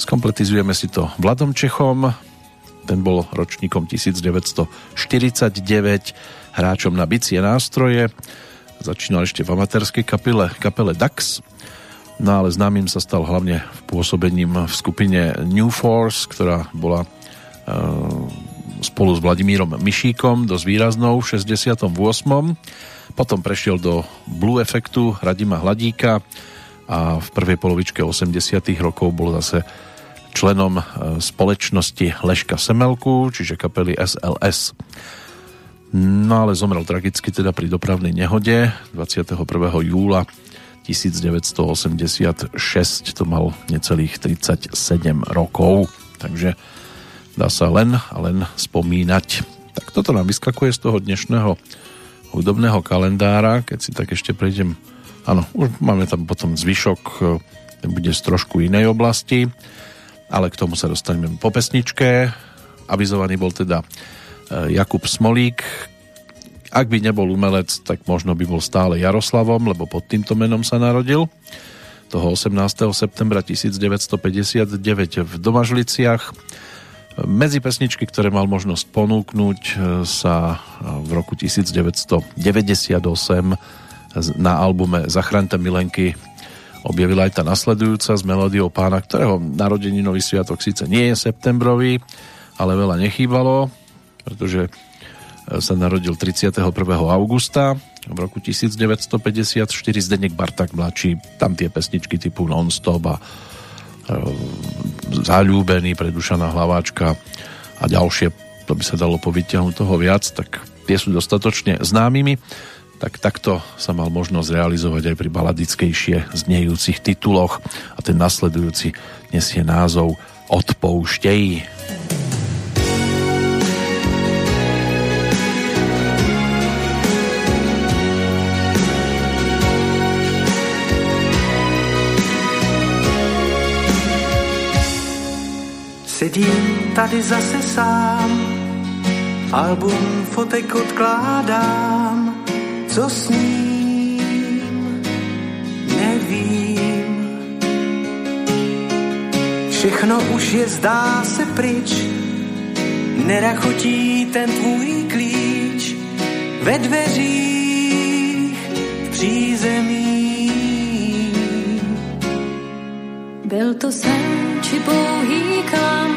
Skompletizujeme si to Vladom Čechom, ten bol ročníkom 1949, hráčom na bicie nástroje, začínal ešte v amatérskej kapele, kapele Dax, No ale známym sa stal hlavne pôsobením v skupine New Force, ktorá bola e, spolu s Vladimírom Myšíkom dosť výraznou v 68. Potom prešiel do Blue Effectu Radima Hladíka a v prvej polovičke 80. rokov bol zase členom e, spoločnosti Leška Semelku, čiže kapely SLS. No ale zomrel tragicky teda pri dopravnej nehode 21. júla 1986 to mal necelých 37 rokov, takže dá sa len a len spomínať. Tak toto nám vyskakuje z toho dnešného hudobného kalendára, keď si tak ešte prejdem, áno, už máme tam potom zvyšok, ten bude z trošku inej oblasti, ale k tomu sa dostaneme po pesničke. Avizovaný bol teda eh, Jakub Smolík, ak by nebol umelec, tak možno by bol stále Jaroslavom, lebo pod týmto menom sa narodil. Toho 18. septembra 1959 v Domažliciach. Medzi pesničky, ktoré mal možnosť ponúknuť, sa v roku 1998 na albume Zachrante milenky objavila aj tá nasledujúca s melódiou pána, ktorého narodeninový sviatok síce nie je septembrový, ale veľa nechýbalo, pretože sa narodil 31. augusta v roku 1954 Zdenek Bartak mladší, tam tie pesničky typu Non-Stop a e, Zalúbený, Predušaná hlaváčka a ďalšie, to by sa dalo povytiahnuť toho viac, tak tie sú dostatočne známymi tak takto sa mal možnosť realizovať aj pri baladickejšie znejúcich tituloch a ten nasledujúci nesie názov Odpouštej. Sedím tady zase sám, album fotek odkládám, co s ním, nevím. Všechno už je zdá se pryč, nerachotí ten tvůj klíč. Ve dveřích v přízemí. Byl to sen, či pouhý klam,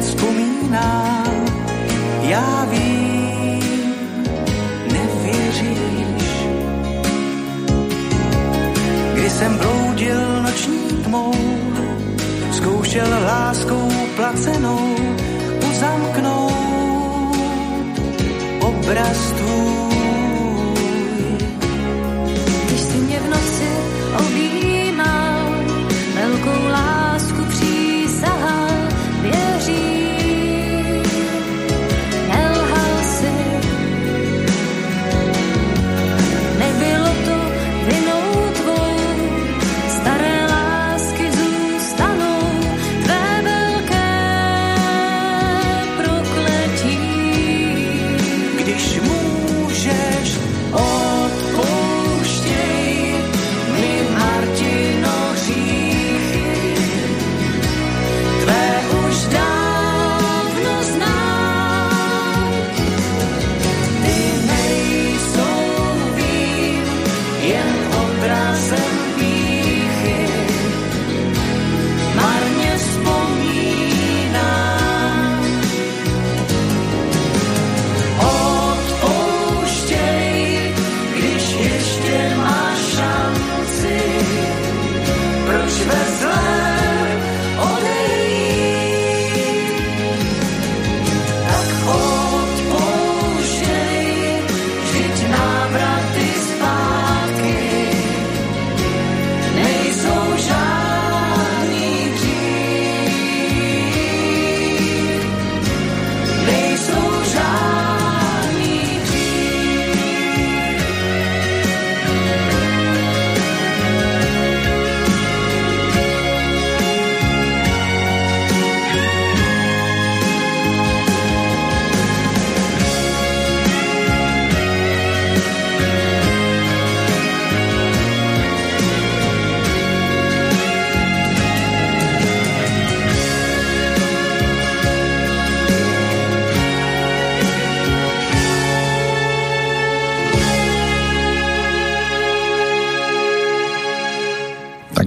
vzpomínám. Já vím, nevěříš. Kdy jsem bloudil noční tmou, zkoušel láskou placenou uzamknout obraz tvůj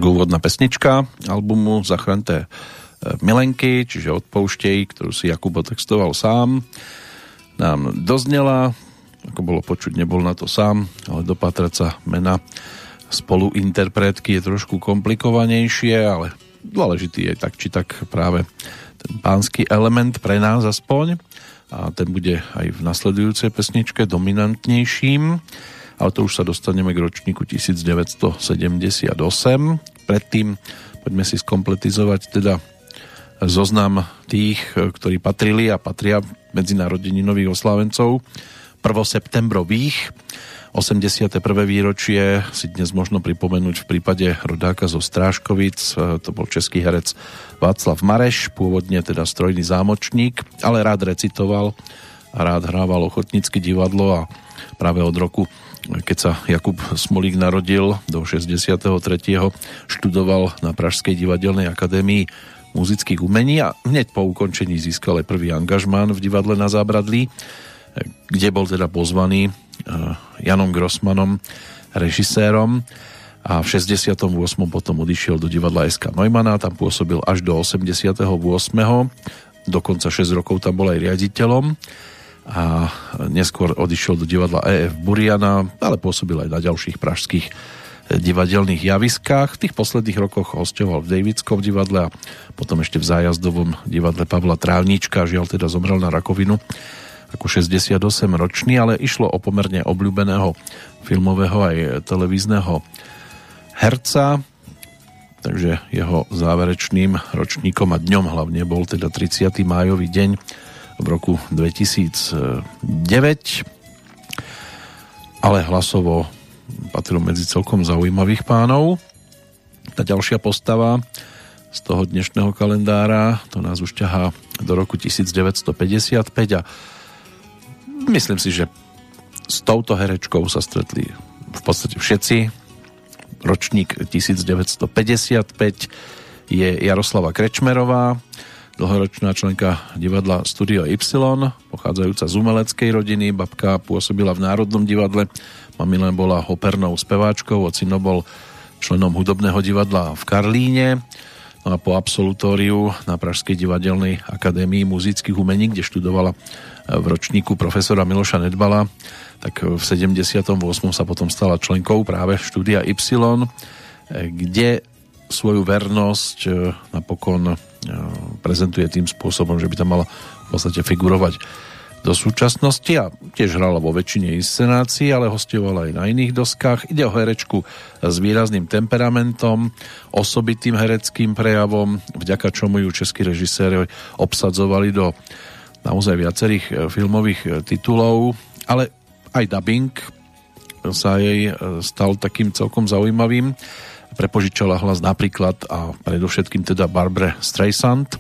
úvodná pesnička albumu Zachranté e, milenky, čiže Odpouštej, ktorú si Jakub textoval sám, nám doznela, ako bolo počuť, nebol na to sám, ale dopatrať sa mena spoluinterpretky je trošku komplikovanejšie, ale dôležitý je tak či tak práve ten pánsky element pre nás aspoň. A ten bude aj v nasledujúcej pesničke dominantnejším ale to už sa dostaneme k ročníku 1978 predtým poďme si skompletizovať teda zoznam tých, ktorí patrili a patria medzi narodeninových oslávencov prvoseptembrových. 81. výročie si dnes možno pripomenúť v prípade rodáka zo Strážkovic. To bol český herec Václav Mareš, pôvodne teda strojný zámočník, ale rád recitoval a rád hrával ochotnícky divadlo a práve od roku keď sa Jakub Smolík narodil do 63. študoval na Pražskej divadelnej akadémii muzických umení a hneď po ukončení získal aj prvý angažmán v divadle na Zábradlí, kde bol teda pozvaný eh, Janom Grossmanom, režisérom a v 68. potom odišiel do divadla SK Neumana, tam pôsobil až do 88. Dokonca 6 rokov tam bol aj riaditeľom a neskôr odišiel do divadla EF Buriana, ale pôsobil aj na ďalších pražských divadelných javiskách. V tých posledných rokoch hostoval v Davidskom divadle a potom ešte v zájazdovom divadle Pavla Trávnička. Žiaľ teda zomrel na rakovinu ako 68 ročný, ale išlo o pomerne obľúbeného filmového aj televízneho herca, takže jeho záverečným ročníkom a dňom hlavne bol teda 30. májový deň v roku 2009 ale hlasovo patril medzi celkom zaujímavých pánov. Tá ďalšia postava z toho dnešného kalendára, to nás už ťahá do roku 1955 a myslím si, že s touto herečkou sa stretli v podstate všetci. Ročník 1955 je Jaroslava Krečmerová, dlhoročná členka divadla Studio Y, pochádzajúca z umeleckej rodiny. Babka pôsobila v Národnom divadle, mamina bola opernou speváčkou, ocino bol členom hudobného divadla v Karlíne. No a po absolutóriu na Pražskej divadelnej akadémii muzických umení, kde študovala v ročníku profesora Miloša Nedbala, tak v 78. sa potom stala členkou práve štúdia Y, kde svoju vernosť e, napokon prezentuje tým spôsobom, že by tam mala v podstate figurovať do súčasnosti a tiež hrala vo väčšine inscenácií, ale hostovala aj na iných doskách. Ide o herečku s výrazným temperamentom, osobitým hereckým prejavom, vďaka čomu ju českí režiséri obsadzovali do naozaj viacerých e, filmových e, titulov, ale aj dubbing sa jej e, stal takým celkom zaujímavým. Prepožičala hlas napríklad a predovšetkým teda Barbara Streisand,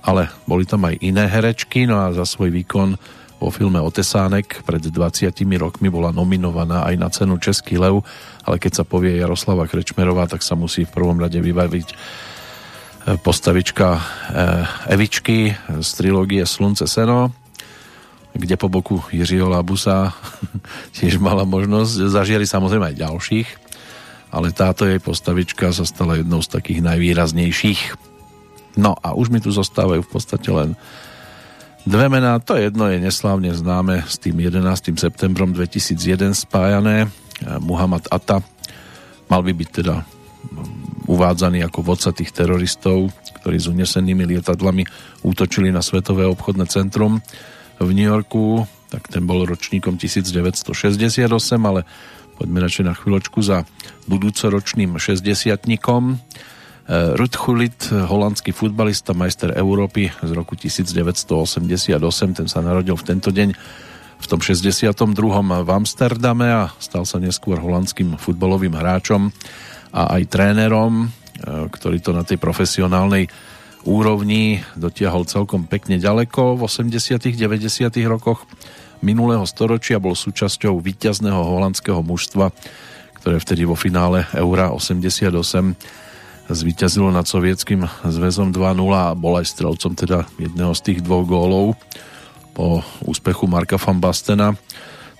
ale boli tam aj iné herečky, no a za svoj výkon vo filme Otesánek pred 20 rokmi bola nominovaná aj na cenu Český lev, ale keď sa povie Jaroslava Krečmerová, tak sa musí v prvom rade vybaviť e, postavička e, Evičky z trilógie Slunce Seno, kde po boku Jiřího Labusa tiež mala možnosť, zažiali samozrejme aj ďalších, ale táto jej postavička sa stala jednou z takých najvýraznejších. No a už mi tu zostávajú v podstate len dve mená. To jedno je neslávne známe s tým 11. septembrom 2001 spájané. Muhammad Atta mal by byť teda uvádzaný ako vodca tých teroristov, ktorí s unesenými lietadlami útočili na Svetové obchodné centrum v New Yorku, tak ten bol ročníkom 1968, ale poďme radšej na chvíľočku za budúcoročným 60 Eh, Ruud Gullit, holandský futbalista, majster Európy z roku 1988, ten sa narodil v tento deň v tom 62. v Amsterdame a stal sa neskôr holandským futbalovým hráčom a aj trénerom, eh, ktorý to na tej profesionálnej úrovni dotiahol celkom pekne ďaleko. V 80 90 rokoch minulého storočia bol súčasťou víťazného holandského mužstva, ktoré vtedy vo finále Eura 88 zvíťazilo nad sovietským zväzom 2-0 a bol aj strelcom teda jedného z tých dvoch gólov po úspechu Marka van Bastena.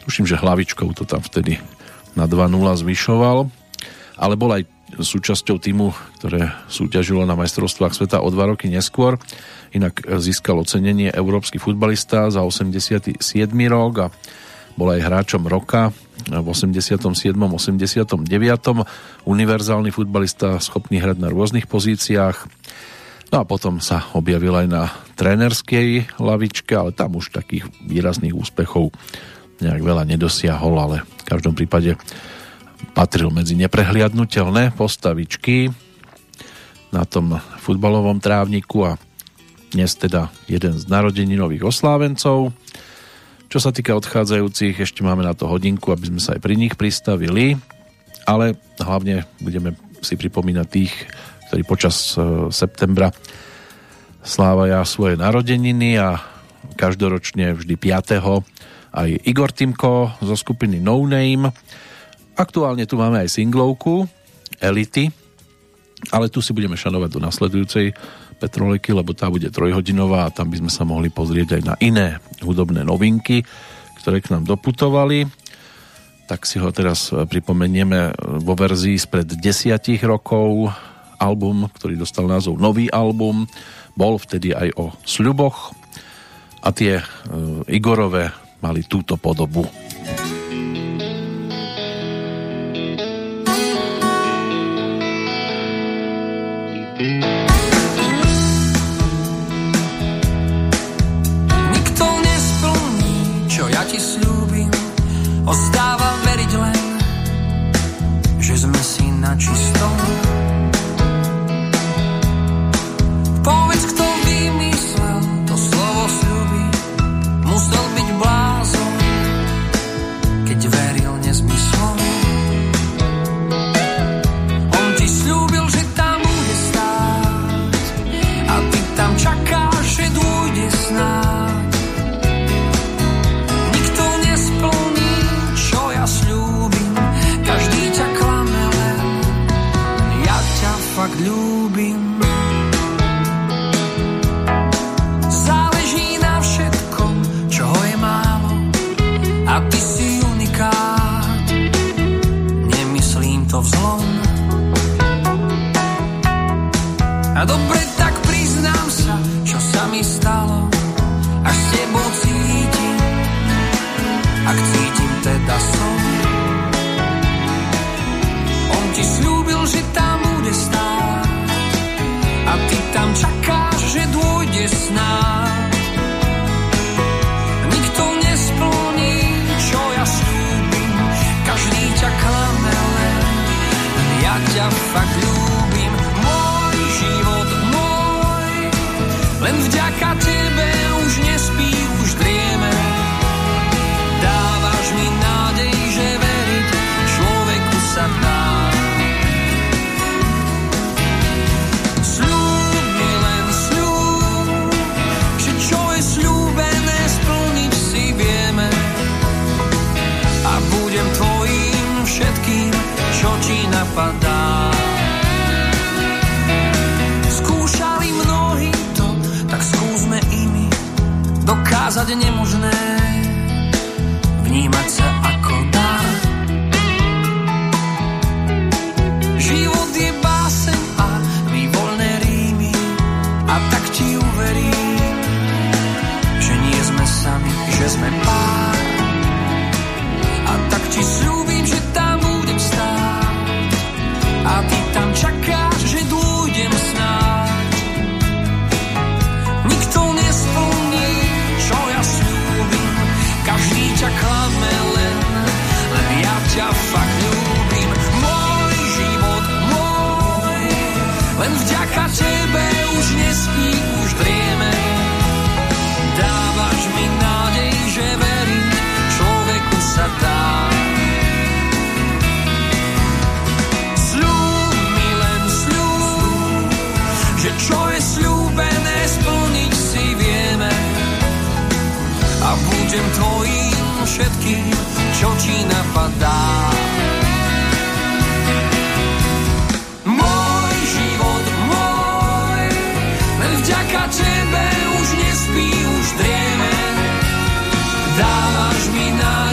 Tuším, že hlavičkou to tam vtedy na 2-0 zvyšoval, ale bol aj súčasťou týmu, ktoré súťažilo na majstrovstvách sveta o dva roky neskôr. Inak získal ocenenie Európsky futbalista za 87. rok a bol aj hráčom roka v 87. 89. Univerzálny futbalista, schopný hrať na rôznych pozíciách. No a potom sa objavil aj na trénerskej lavičke, ale tam už takých výrazných úspechov nejak veľa nedosiahol, ale v každom prípade patril medzi neprehliadnutelné postavičky na tom futbalovom trávniku a dnes teda jeden z narodeninových oslávencov. Čo sa týka odchádzajúcich, ešte máme na to hodinku, aby sme sa aj pri nich pristavili, ale hlavne budeme si pripomínať tých, ktorí počas e, septembra slávajú svoje narodeniny a každoročne vždy 5. aj Igor Timko zo skupiny No Name. Aktuálne tu máme aj singlovku Elity, ale tu si budeme šanovať do nasledujúcej Petroleky, lebo tá bude trojhodinová a tam by sme sa mohli pozrieť aj na iné hudobné novinky, ktoré k nám doputovali. Tak si ho teraz pripomenieme vo verzii spred desiatich rokov. Album, ktorý dostal názov Nový album, bol vtedy aj o sľuboch a tie e, Igorové mali túto podobu. not ci stone. mi stalo. Snáď nemožné všetkým, čo ti napadá. Môj život, môj, len vďaka tebe už nespí, už drieme. Dávaš mi nádej,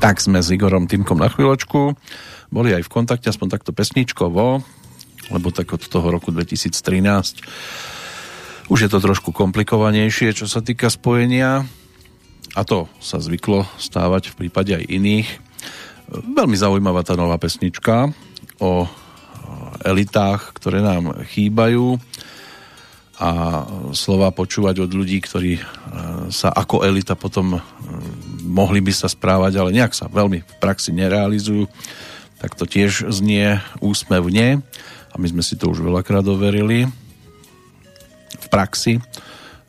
Tak sme s Igorom Týmkom na chvíľočku. Boli aj v kontakte, aspoň takto pesničkovo, lebo tak od toho roku 2013 už je to trošku komplikovanejšie, čo sa týka spojenia. A to sa zvyklo stávať v prípade aj iných. Veľmi zaujímavá tá nová pesnička o elitách, ktoré nám chýbajú a slova počúvať od ľudí, ktorí e, sa ako elita potom e, mohli by sa správať, ale nejak sa veľmi v praxi nerealizujú, tak to tiež znie úsmevne a my sme si to už veľakrát overili v praxi,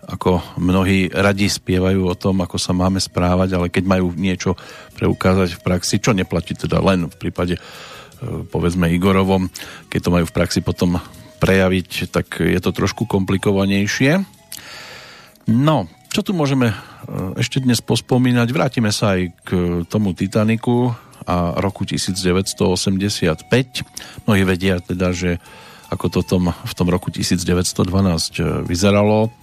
ako mnohí radi spievajú o tom, ako sa máme správať, ale keď majú niečo preukázať v praxi, čo neplatí teda len v prípade e, povedzme Igorovom, keď to majú v praxi potom prejaviť, tak je to trošku komplikovanejšie. No, čo tu môžeme e, ešte dnes pospomínať? Vrátime sa aj k tomu Titaniku a roku 1985. Mnohí vedia teda, že ako to tom, v tom roku 1912 e, vyzeralo.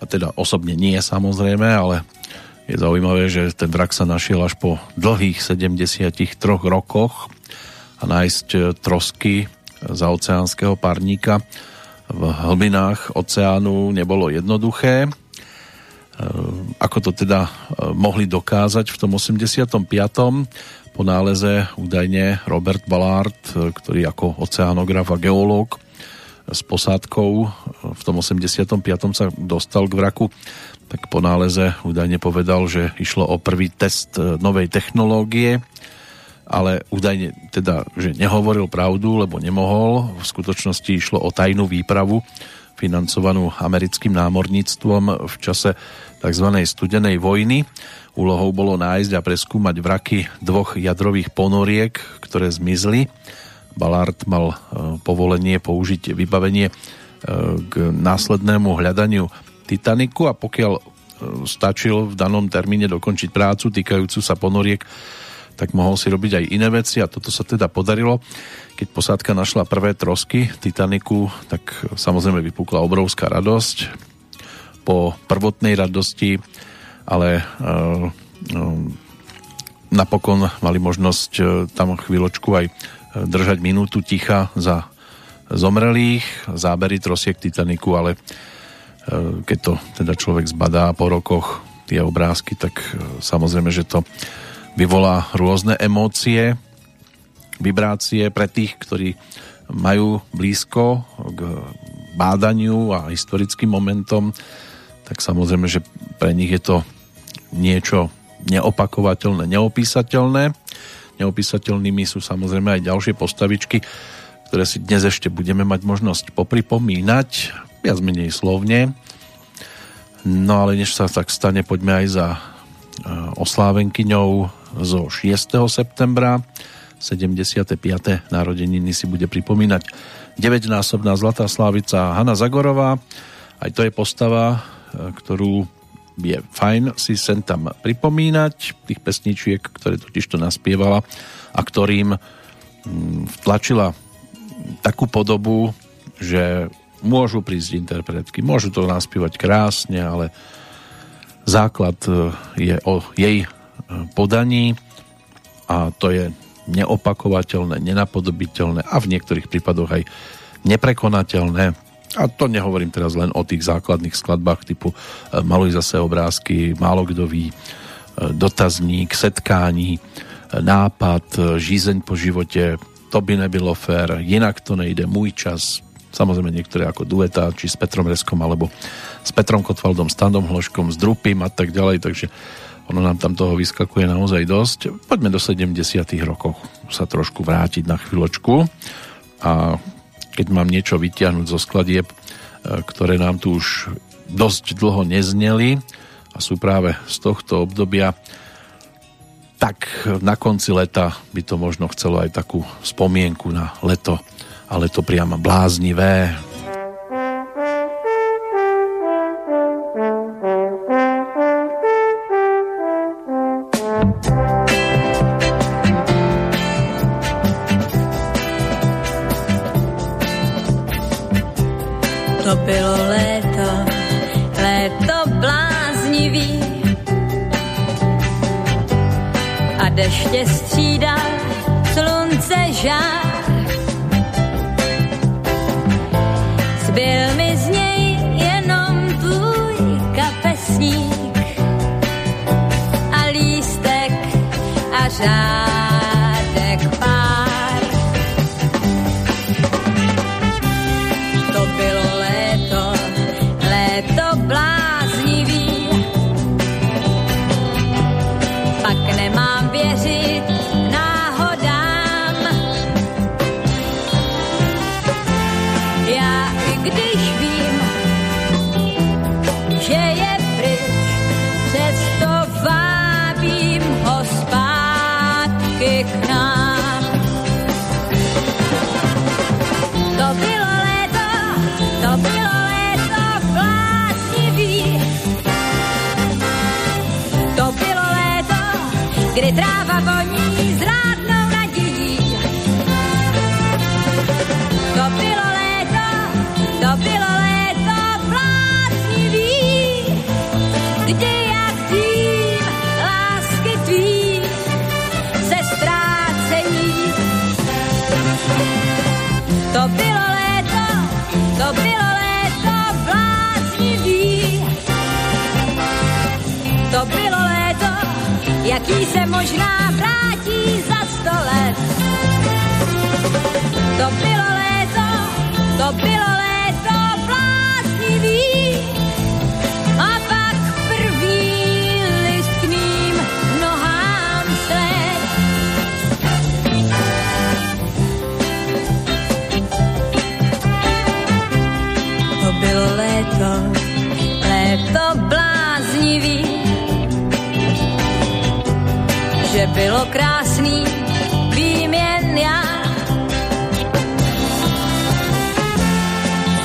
A teda osobne nie samozrejme, ale je zaujímavé, že ten vrak sa našiel až po dlhých 73 rokoch a nájsť e, trosky za oceánskeho parníka v hlbinách oceánu nebolo jednoduché. Ako to teda mohli dokázať v tom 85. po náleze údajne Robert Ballard, ktorý ako oceánograf a geológ s posádkou v tom 85. sa dostal k vraku, tak po náleze údajne povedal, že išlo o prvý test novej technológie, ale údajne teda, že nehovoril pravdu, lebo nemohol. V skutočnosti išlo o tajnú výpravu financovanú americkým námorníctvom v čase tzv. studenej vojny. Úlohou bolo nájsť a preskúmať vraky dvoch jadrových ponoriek, ktoré zmizli. Ballard mal e, povolenie použiť vybavenie e, k následnému hľadaniu Titaniku a pokiaľ e, stačil v danom termíne dokončiť prácu týkajúcu sa ponoriek tak mohol si robiť aj iné veci a toto sa teda podarilo. Keď posádka našla prvé trosky Titaniku, tak samozrejme vypukla obrovská radosť. Po prvotnej radosti, ale uh, napokon mali možnosť uh, tam chvíľočku aj držať minútu ticha za zomrelých, zábery trosiek Titaniku, ale keď to teda človek zbadá po rokoch tie obrázky, tak samozrejme, že to vyvolá rôzne emócie, vibrácie pre tých, ktorí majú blízko k bádaniu a historickým momentom, tak samozrejme, že pre nich je to niečo neopakovateľné, neopísateľné. Neopísateľnými sú samozrejme aj ďalšie postavičky, ktoré si dnes ešte budeme mať možnosť popripomínať, viac menej slovne. No ale než sa tak stane, poďme aj za oslávenkyňou zo 6. septembra. 75. narodeniny si bude pripomínať 9-násobná Zlatá Slávica Hanna Zagorová. Aj to je postava, e, ktorú je fajn si sem tam pripomínať, tých pesničiek, ktoré totiž to naspievala a ktorým mm, vtlačila takú podobu, že môžu prísť interpretky, môžu to naspievať krásne, ale základ e, je o jej podaní a to je neopakovateľné, nenapodobiteľné a v niektorých prípadoch aj neprekonateľné. A to nehovorím teraz len o tých základných skladbách typu e, Maluj zase obrázky, Málo kdo ví, Dotazník, Setkání, Nápad, Žízeň po živote, To by nebylo fér, Jinak to nejde, Můj čas, samozrejme niektoré ako dueta, či s Petrom Reskom, alebo s Petrom Kotwaldom, Standom Hloškom, s Drupim a tak ďalej, takže ono nám tam toho vyskakuje naozaj dosť. Poďme do 70 rokov sa trošku vrátiť na chvíľočku a keď mám niečo vytiahnuť zo skladieb, e, ktoré nám tu už dosť dlho nezneli a sú práve z tohto obdobia, tak na konci leta by to možno chcelo aj takú spomienku na leto ale to priamo bláznivé. To bylo léto, léto bláznivý a deště střídal slunce žár. A jaký se možná vrátí za sto let. To bylo léto, to bylo léto bylo krásný, vím jen já.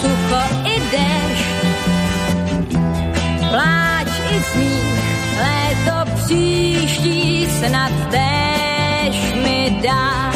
sucho i déšť, pláč i smích, léto příští snad též mi dá.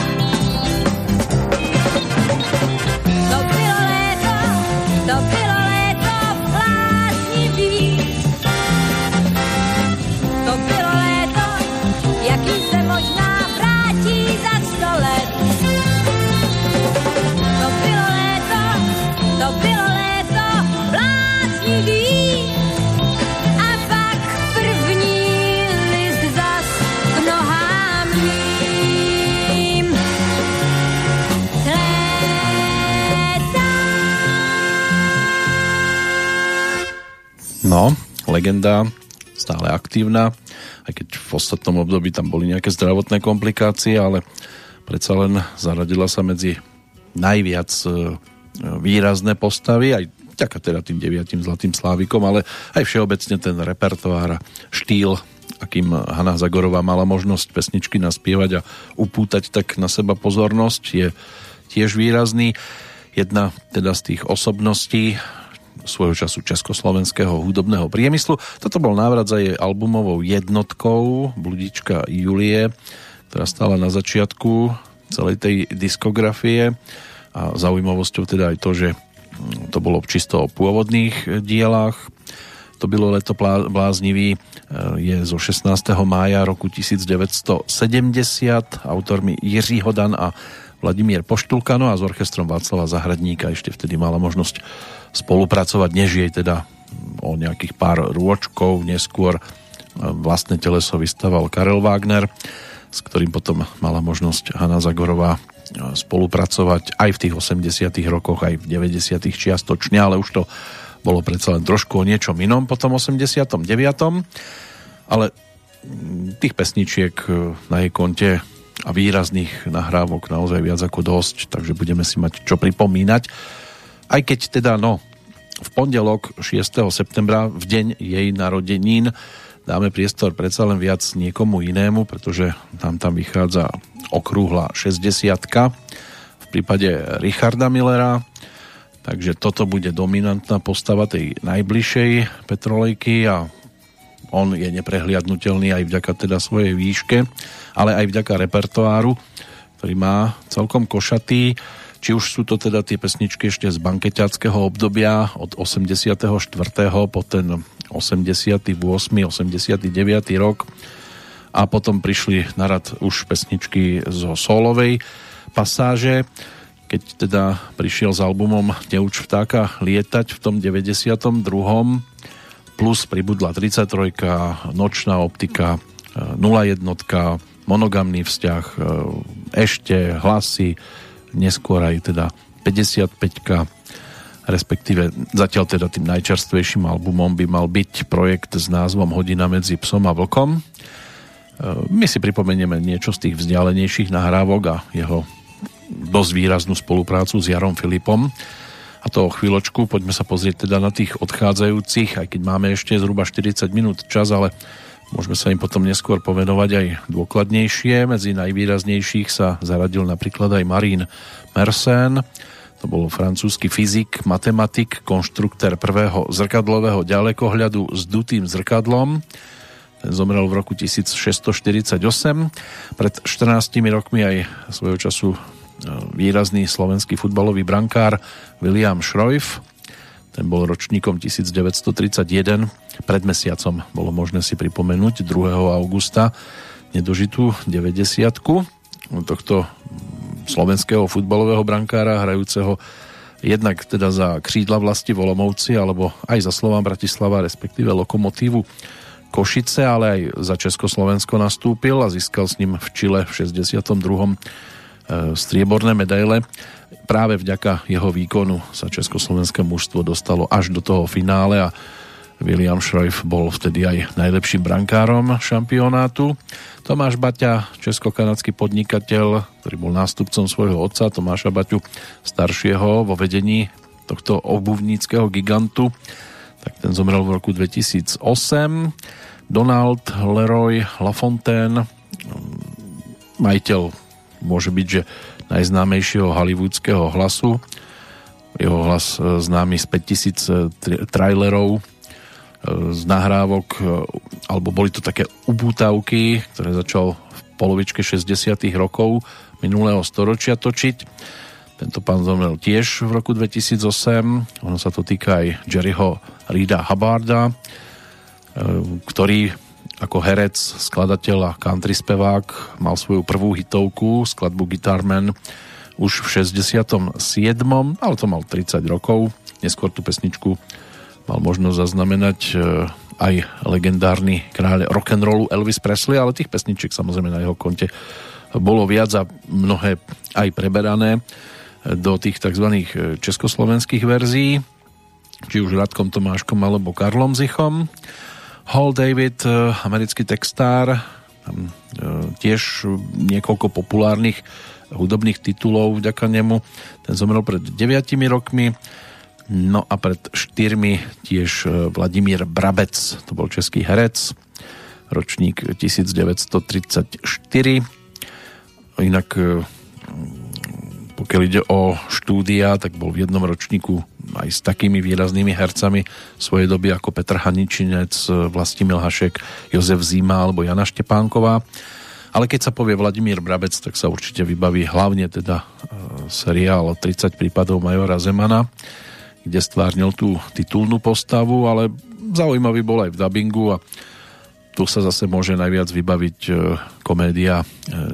Legenda stále aktívna, aj keď v ostatnom období tam boli nejaké zdravotné komplikácie, ale predsa len zaradila sa medzi najviac e, výrazné postavy, aj ďaká teda tým deviatým zlatým slávikom, ale aj všeobecne ten repertoár, štýl akým Hanna Zagorová mala možnosť pesničky naspievať a upútať tak na seba pozornosť, je tiež výrazný. Jedna teda z tých osobností svojho času československého hudobného priemyslu. Toto bol návrat za jej albumovou jednotkou Bludička Julie, ktorá stala na začiatku celej tej diskografie a zaujímavosťou teda aj to, že to bolo čisto o pôvodných dielách. To bylo leto bláznivý e, je zo 16. mája roku 1970 autormi Jiří Hodan a Vladimír Poštulkano a s orchestrom Václava Zahradníka ešte vtedy mala možnosť spolupracovať, než jej teda o nejakých pár rôčkov neskôr e, vlastné teleso vystaval Karel Wagner, s ktorým potom mala možnosť Hanna Zagorová e, spolupracovať aj v tých 80 rokoch, aj v 90 čiastočne, ale už to bolo predsa len trošku o niečom inom po tom 89. Ale tých pesničiek e, na jej konte a výrazných nahrávok naozaj viac ako dosť, takže budeme si mať čo pripomínať. Aj keď teda, no, v pondelok 6. septembra, v deň jej narodenín, dáme priestor predsa len viac niekomu inému, pretože nám tam vychádza okrúhla 60 v prípade Richarda Millera, takže toto bude dominantná postava tej najbližšej Petrolejky a on je neprehliadnutelný aj vďaka teda svojej výške, ale aj vďaka repertoáru, ktorý má celkom košatý. Či už sú to teda tie pesničky ešte z bankeťackého obdobia od 84. po ten 88. 89. rok a potom prišli na rad už pesničky zo solovej pasáže, keď teda prišiel s albumom Neuč vtáka lietať v tom 92 plus pribudla 33, nočná optika, 01, monogamný vzťah, e, ešte hlasy, neskôr aj teda 55 respektíve zatiaľ teda tým najčerstvejším albumom by mal byť projekt s názvom Hodina medzi psom a vlkom. E, my si pripomenieme niečo z tých vzdialenejších nahrávok a jeho dosť výraznú spoluprácu s Jarom Filipom a to o chvíľočku. Poďme sa pozrieť teda na tých odchádzajúcich, aj keď máme ešte zhruba 40 minút čas, ale môžeme sa im potom neskôr povenovať aj dôkladnejšie. Medzi najvýraznejších sa zaradil napríklad aj Marín Mersenne, to bol francúzsky fyzik, matematik, konštruktér prvého zrkadlového ďalekohľadu s dutým zrkadlom. Ten zomrel v roku 1648. Pred 14 rokmi aj svojho času výrazný slovenský futbalový brankár William Šrojf. Ten bol ročníkom 1931. Pred mesiacom bolo možné si pripomenúť 2. augusta nedožitú 90 tohto slovenského futbalového brankára hrajúceho jednak teda za křídla vlasti Volomovci alebo aj za Slován Bratislava respektíve Lokomotívu Košice, ale aj za Československo nastúpil a získal s ním v Čile v 62 E, strieborné medaile. Práve vďaka jeho výkonu sa československé mužstvo dostalo až do toho finále a William Šrojf bol vtedy aj najlepším brankárom šampionátu. Tomáš Baťa, česko-kanadský podnikateľ, ktorý bol nástupcom svojho otca Tomáša Baťu staršieho vo vedení tohto obuvníckého gigantu, tak ten zomrel v roku 2008. Donald Leroy Lafontaine, majiteľ môže byť, že najznámejšieho hollywoodského hlasu. Jeho hlas e, známy z 5000 e, trailerov e, z nahrávok, alebo boli to také ubútavky, ktoré začal v polovičke 60 rokov minulého storočia točiť. Tento pán zomrel tiež v roku 2008. Ono sa to týka aj Jerryho Rida Hubbarda, ktorý ako herec, skladateľ a country spevák mal svoju prvú hitovku, skladbu Guitarman už v 67. ale to mal 30 rokov. Neskôr tú pesničku mal možnosť zaznamenať e, aj legendárny kráľ rock'n'rollu Elvis Presley, ale tých pesničiek samozrejme na jeho konte bolo viac a mnohé aj preberané do tých tzv. československých verzií, či už Radkom Tomáškom alebo Karlom Zichom. Hall David, eh, americký textár, eh, tiež niekoľko populárnych hudobných titulov vďaka nemu. Ten zomrel pred 9 rokmi. No a pred štyrmi tiež eh, Vladimír Brabec, to bol český herec, ročník 1934. Inak pokiaľ ide o štúdia, tak bol v jednom ročníku aj s takými výraznými hercami svojej doby ako Petr Haničinec, Vlastimil Hašek, Jozef Zima alebo Jana Štepánková. Ale keď sa povie Vladimír Brabec, tak sa určite vybaví hlavne teda e, seriál 30 prípadov Majora Zemana, kde stvárnil tú titulnú postavu, ale zaujímavý bol aj v dabingu a tu sa zase môže najviac vybaviť e, komédia e,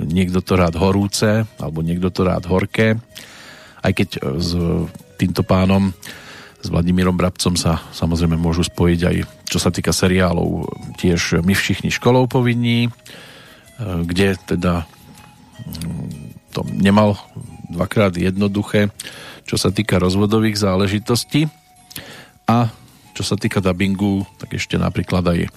Niekto to rád horúce alebo Niekto to rád horké. Aj keď s týmto pánom s Vladimírom Brabcom sa samozrejme môžu spojiť aj čo sa týka seriálov tiež My všichni školou povinní kde teda mm, to nemal dvakrát jednoduché, čo sa týka rozvodových záležitostí. A čo sa týka dubbingu, tak ešte napríklad aj e,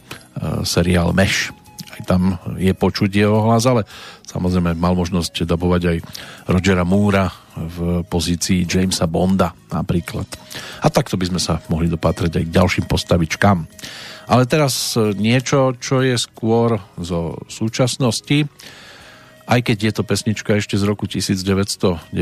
seriál Meš. Aj tam je počuť jeho hlas, ale samozrejme mal možnosť dubovať aj Rogera Moora v pozícii Jamesa Bonda napríklad. A takto by sme sa mohli dopatrať aj k ďalším postavičkám. Ale teraz e, niečo, čo je skôr zo súčasnosti, aj keď je to pesnička ešte z roku 1994,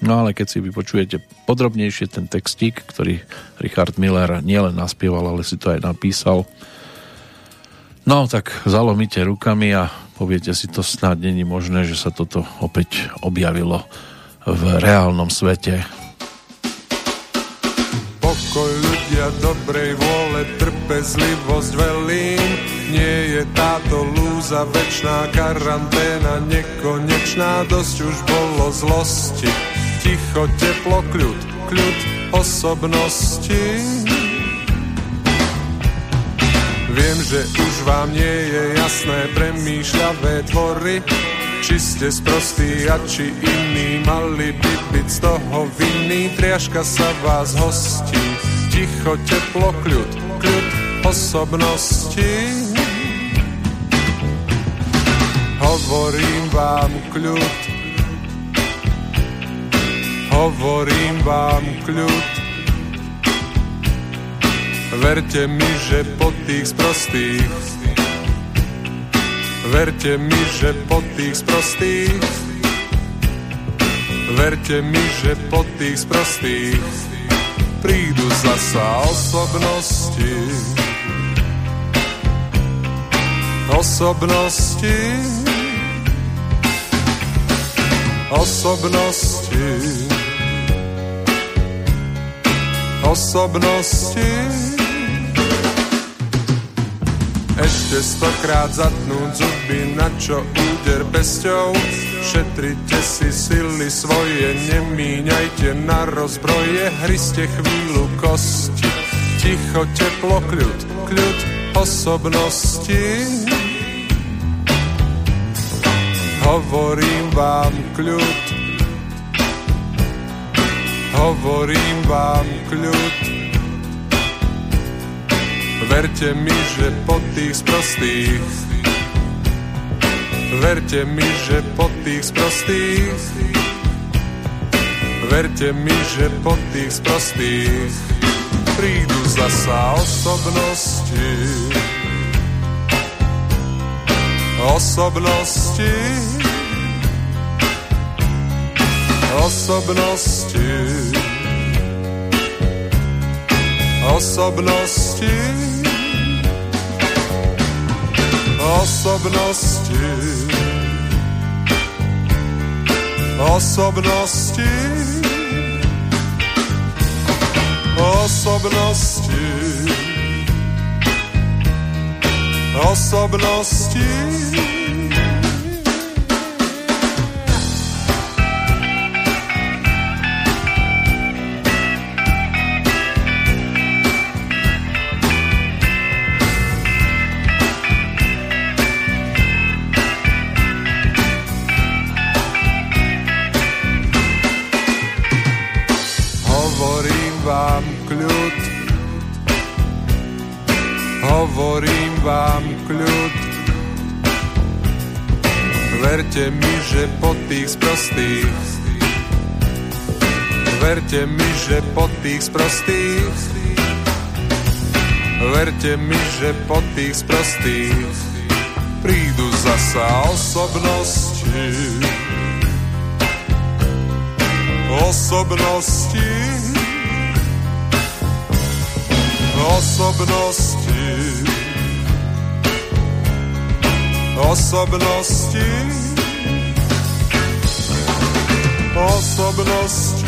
no ale keď si vypočujete podrobnejšie ten textík, ktorý Richard Miller nielen naspieval, ale si to aj napísal, no tak zalomíte rukami a poviete si to snad není možné, že sa toto opäť objavilo v reálnom svete pokoj ľudia dobrej vôle, trpezlivosť velím. Nie je táto lúza večná karanténa, nekonečná, dosť už bolo zlosti. Ticho, teplo, kľud, kľud osobnosti. Viem, že už vám nie je jasné premýšľavé tvory, či ste sprostí a či iní mali by byť z toho vinný, triaška sa vás hostí, ticho, teplo, kľud, kľud osobnosti. Hovorím vám kľud, hovorím vám kľud, verte mi, že po tých sprostých Verte mi, že po tých sprostých Verte mi, že po tých sprostých Prídu zasa osobnosti. Osobnosti. Osobnosti Osobnosti ešte stokrát zatnúť zuby, na čo úder pesťou. Šetrite si sily svoje, nemíňajte na rozbroje, hryste chvíľu kosti. Ticho, teplo, kľud, kľud osobnosti. Hovorím vám kľud, hovorím vám kľud. Verte mi, že po tých sprostých Verte mi, že po tých sprostých Verte mi, že po tých sprostých Prídu zasa osobnosti Osobnosti Osobnosti. Osobnosti. Osobnosti. Osobnosti. Osobnosti. Osobnosti Verte mi, že po tých sprostých Verte mi, že po tých sprostých Verte mi, že po tých sprostých prídu zasa osobnosti. Osobnosti. Osobnosti. Osobnosti. Osobnosti.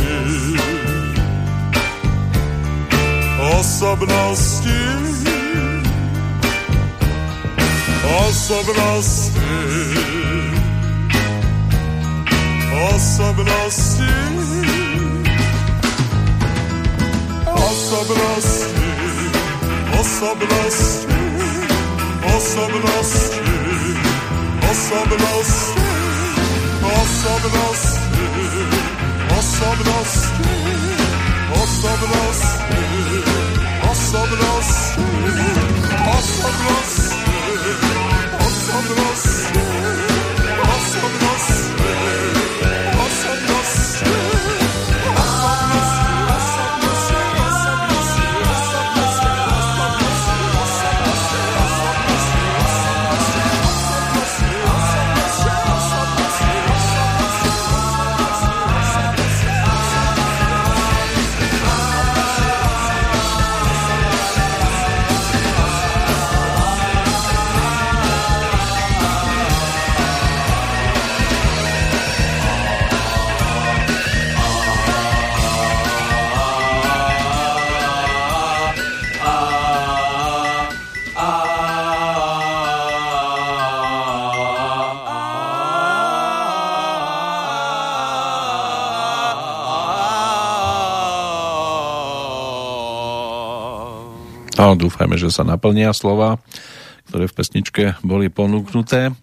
Osobnosti. Osobnosti. Osobnosti. Osobnosti. Osobnosti. Osobnosti. Osobnosti. Osobnosti. Osobnost, osobnost, osobnost, osobnost, osobnost. No, dúfajme, že sa naplnia slova, ktoré v pesničke boli ponúknuté.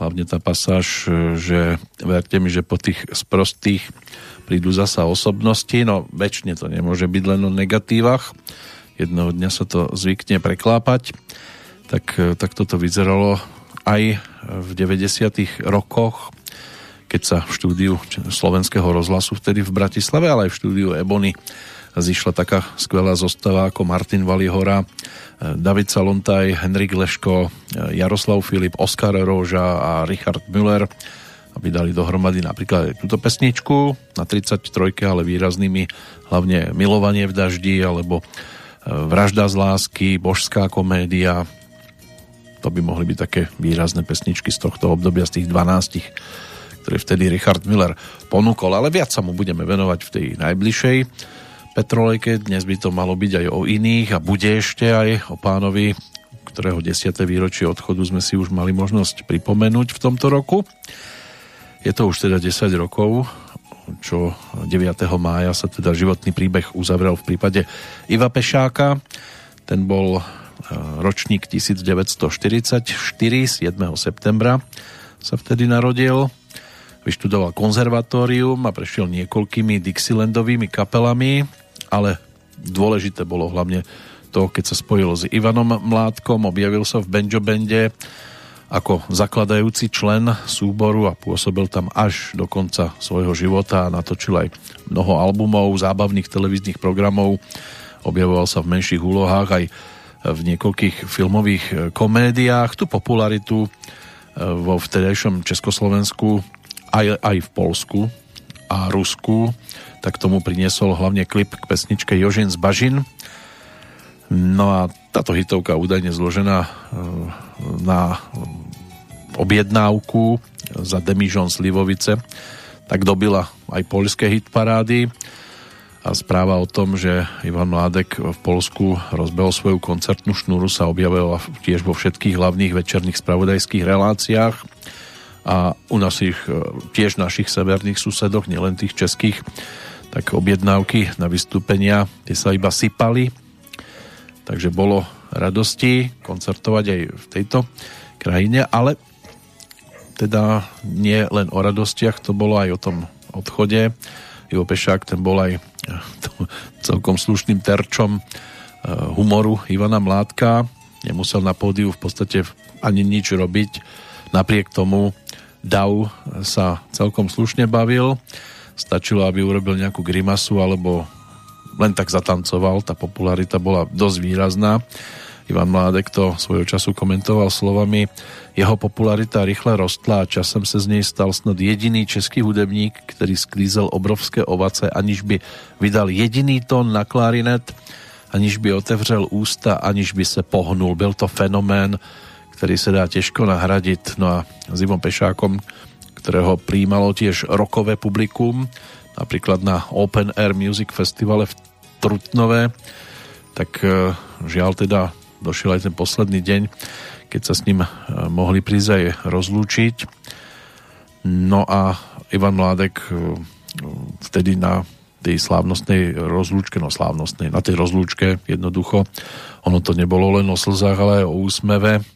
Hlavne tá pasáž, že verte mi, že po tých sprostých prídu zasa osobnosti, no väčšine to nemôže byť len o negatívach. Jedného dňa sa to zvykne preklápať. Tak, tak toto vyzeralo aj v 90. rokoch, keď sa v štúdiu slovenského rozhlasu vtedy v Bratislave, ale aj v štúdiu Ebony zišla taká skvelá zostava ako Martin Valihora, e, David Salontaj, Henrik Leško, e, Jaroslav Filip, Oskar Róža a Richard Müller aby dali dohromady napríklad aj túto pesničku na 33, ale výraznými hlavne Milovanie v daždi alebo e, Vražda z lásky, Božská komédia. To by mohli byť také výrazné pesničky z tohto obdobia, z tých 12, ktoré vtedy Richard Müller ponúkol, ale viac sa mu budeme venovať v tej najbližšej Petrolejke. Dnes by to malo byť aj o iných a bude ešte aj o pánovi, ktorého 10. výročie odchodu sme si už mali možnosť pripomenúť v tomto roku. Je to už teda 10 rokov, čo 9. mája sa teda životný príbeh uzavrel v prípade Iva Pešáka. Ten bol e, ročník 1944, 7. septembra sa vtedy narodil. Vyštudoval konzervatórium a prešiel niekoľkými Dixielandovými kapelami ale dôležité bolo hlavne to, keď sa spojil s Ivanom Mládkom, objavil sa v Benjo Bende ako zakladajúci člen súboru a pôsobil tam až do konca svojho života a natočil aj mnoho albumov, zábavných televíznych programov, objavoval sa v menších úlohách aj v niekoľkých filmových komédiách. Tu popularitu e, vo vtedajšom Československu aj, aj v Polsku a Rusku tak tomu priniesol hlavne klip k pesničke Jožin z Bažin. No a táto hitovka údajne zložená e, na objednávku za Demižon Slivovice, tak dobila aj poľské hitparády a správa o tom, že Ivan Mládek v Polsku rozbehol svoju koncertnú šnúru sa objavila tiež vo všetkých hlavných večerných spravodajských reláciách a u našich, e, tiež našich severných susedoch, nielen tých českých, tak objednávky na vystúpenia tie sa iba sypali, takže bolo radosti koncertovať aj v tejto krajine, ale teda nie len o radostiach, to bolo aj o tom odchode. Ivo Pešák, ten bol aj celkom slušným terčom eh, humoru Ivana Mládka. Nemusel na pódiu v podstate ani nič robiť. Napriek tomu Dav sa celkom slušne bavil stačilo, aby urobil nejakú grimasu alebo len tak zatancoval, tá popularita bola dosť výrazná. Ivan Mládek to svojho času komentoval slovami jeho popularita rýchle rostla a časem se z nej stal snad jediný český hudebník, který sklízel obrovské ovace, aniž by vydal jediný tón na klarinet, aniž by otevřel ústa, aniž by se pohnul. Byl to fenomén, který se dá těžko nahradit. No a s Pešákom, ktorého príjmalo tiež rokové publikum, napríklad na Open Air Music Festivale v Trutnové, tak e, žiaľ teda došiel aj ten posledný deň, keď sa s ním e, mohli prísť aj rozlúčiť. No a Ivan Mládek e, vtedy na tej slávnostnej rozlúčke, no slávnostnej, na tej rozlúčke jednoducho, ono to nebolo len o slzách, ale aj o úsmeve.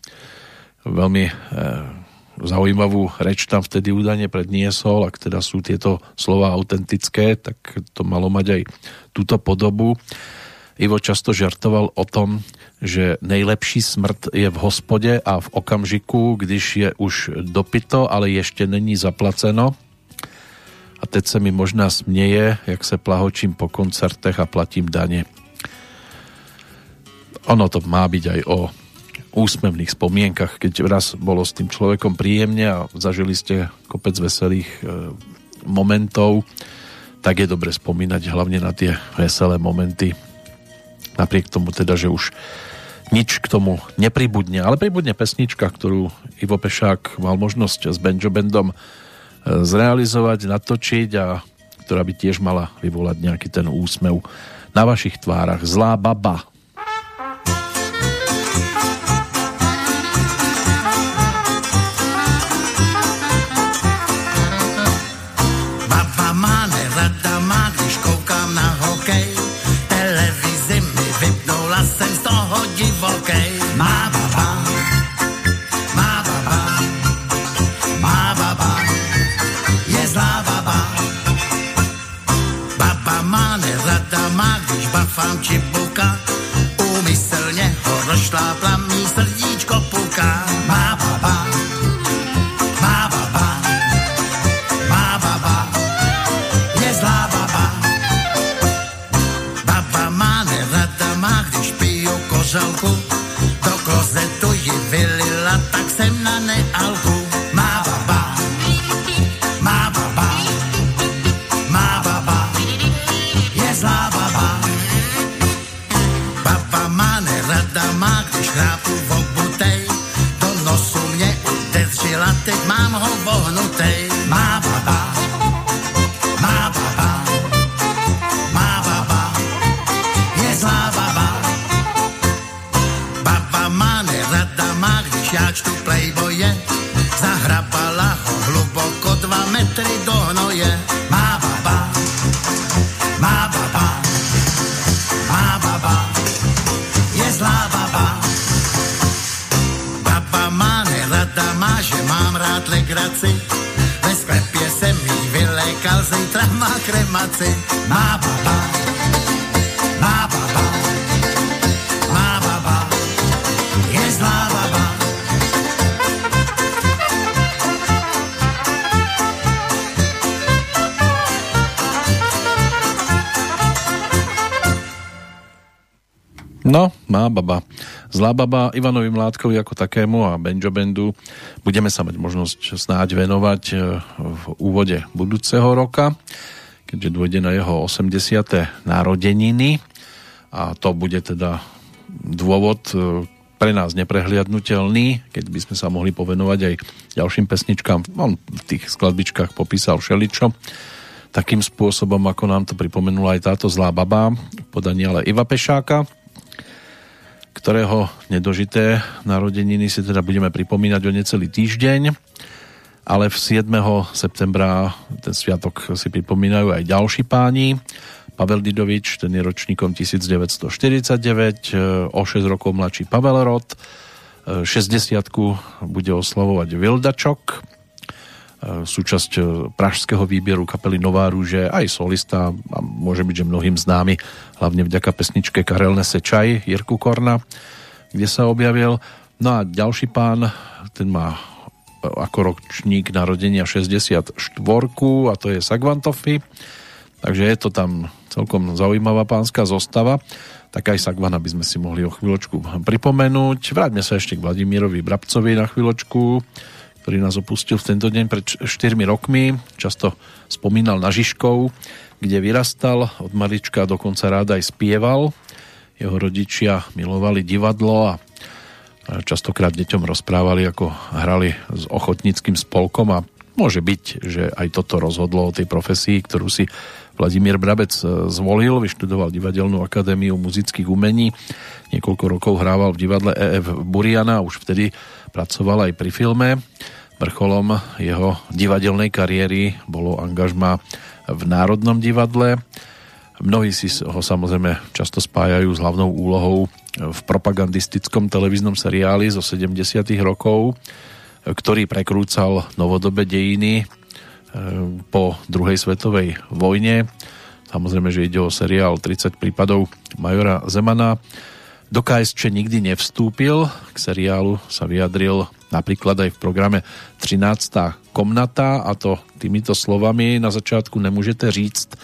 Veľmi e, zaujímavú reč tam vtedy údajne predniesol, ak teda sú tieto slova autentické, tak to malo mať aj túto podobu. Ivo často žartoval o tom, že nejlepší smrt je v hospode a v okamžiku, když je už dopito, ale ještě není zaplaceno. A teď se mi možná směje, jak se plahočím po koncertech a platím daně. Ono to má byť aj o úsmevných spomienkach, keď raz bolo s tým človekom príjemne a zažili ste kopec veselých e, momentov, tak je dobre spomínať hlavne na tie veselé momenty. Napriek tomu teda, že už nič k tomu nepribudne, ale pribudne pesnička, ktorú Ivo Pešák mal možnosť s Benjo Bandom e, zrealizovať, natočiť a ktorá by tiež mala vyvolať nejaký ten úsmev na vašich tvárach. Zlá baba rozšlápla, mý srdíčko puká. Má baba, má baba, má baba, je zlá baba. Baba má nerada, má když piju kořalku, do klozetu ji vylila, tak jsem na nealku. Legraci. Ve sklepě jsem jí vylékal, zítra má kremaci. Má baba, má baba, má baba, je zlá baba. No, má baba. Zlá baba Ivanovi Mládkovi ako takému a Benjo Bandu budeme sa mať možnosť snáď venovať e, v úvode budúceho roka, keďže dôjde na jeho 80. narodeniny a to bude teda dôvod e, pre nás neprehliadnutelný, keď by sme sa mohli povenovať aj ďalším pesničkám. On v tých skladbičkách popísal všeličo takým spôsobom, ako nám to pripomenula aj táto zlá baba, podaní ale Iva Pešáka, ktorého nedožité narodeniny si teda budeme pripomínať o necelý týždeň, ale v 7. septembra ten sviatok si pripomínajú aj ďalší páni. Pavel Didovič, ten je ročníkom 1949, o 6 rokov mladší Pavel Rod, 60 bude oslavovať Vildačok, súčasť pražského výbieru kapely Nová rúže, aj solista a môže byť, že mnohým známy hlavne vďaka pesničke Karel Nesečaj Jirku Korna, kde sa objavil. No a ďalší pán, ten má e, ako ročník narodenia 64 a to je Sagvantofy, takže je to tam celkom zaujímavá pánska zostava. tak aj Sagvana by sme si mohli o chvíľočku pripomenúť. Vráťme sa ešte k Vladimírovi Brabcovi na chvíľočku, ktorý nás opustil v tento deň pred 4 rokmi. Často spomínal na Žižkov, kde vyrastal, od malička dokonca rád aj spieval. Jeho rodičia milovali divadlo a častokrát deťom rozprávali, ako hrali s ochotníckým spolkom a môže byť, že aj toto rozhodlo o tej profesii, ktorú si Vladimír Brabec e, zvolil, vyštudoval Divadelnú akadémiu muzických umení, niekoľko rokov hrával v divadle EF Buriana, už vtedy pracoval aj pri filme. Vrcholom jeho divadelnej kariéry bolo angažma v Národnom divadle. Mnohí si ho samozrejme často spájajú s hlavnou úlohou v propagandistickom televíznom seriáli zo 70. rokov, ktorý prekrúcal novodobé dejiny Ehm, po druhej svetovej vojne. Samozrejme, že ide o seriál 30 prípadov Majora Zemana. Do KSČ nikdy nevstúpil, k seriálu sa vyjadril napríklad aj v programe 13. komnata a to týmito slovami na začiatku nemôžete říct,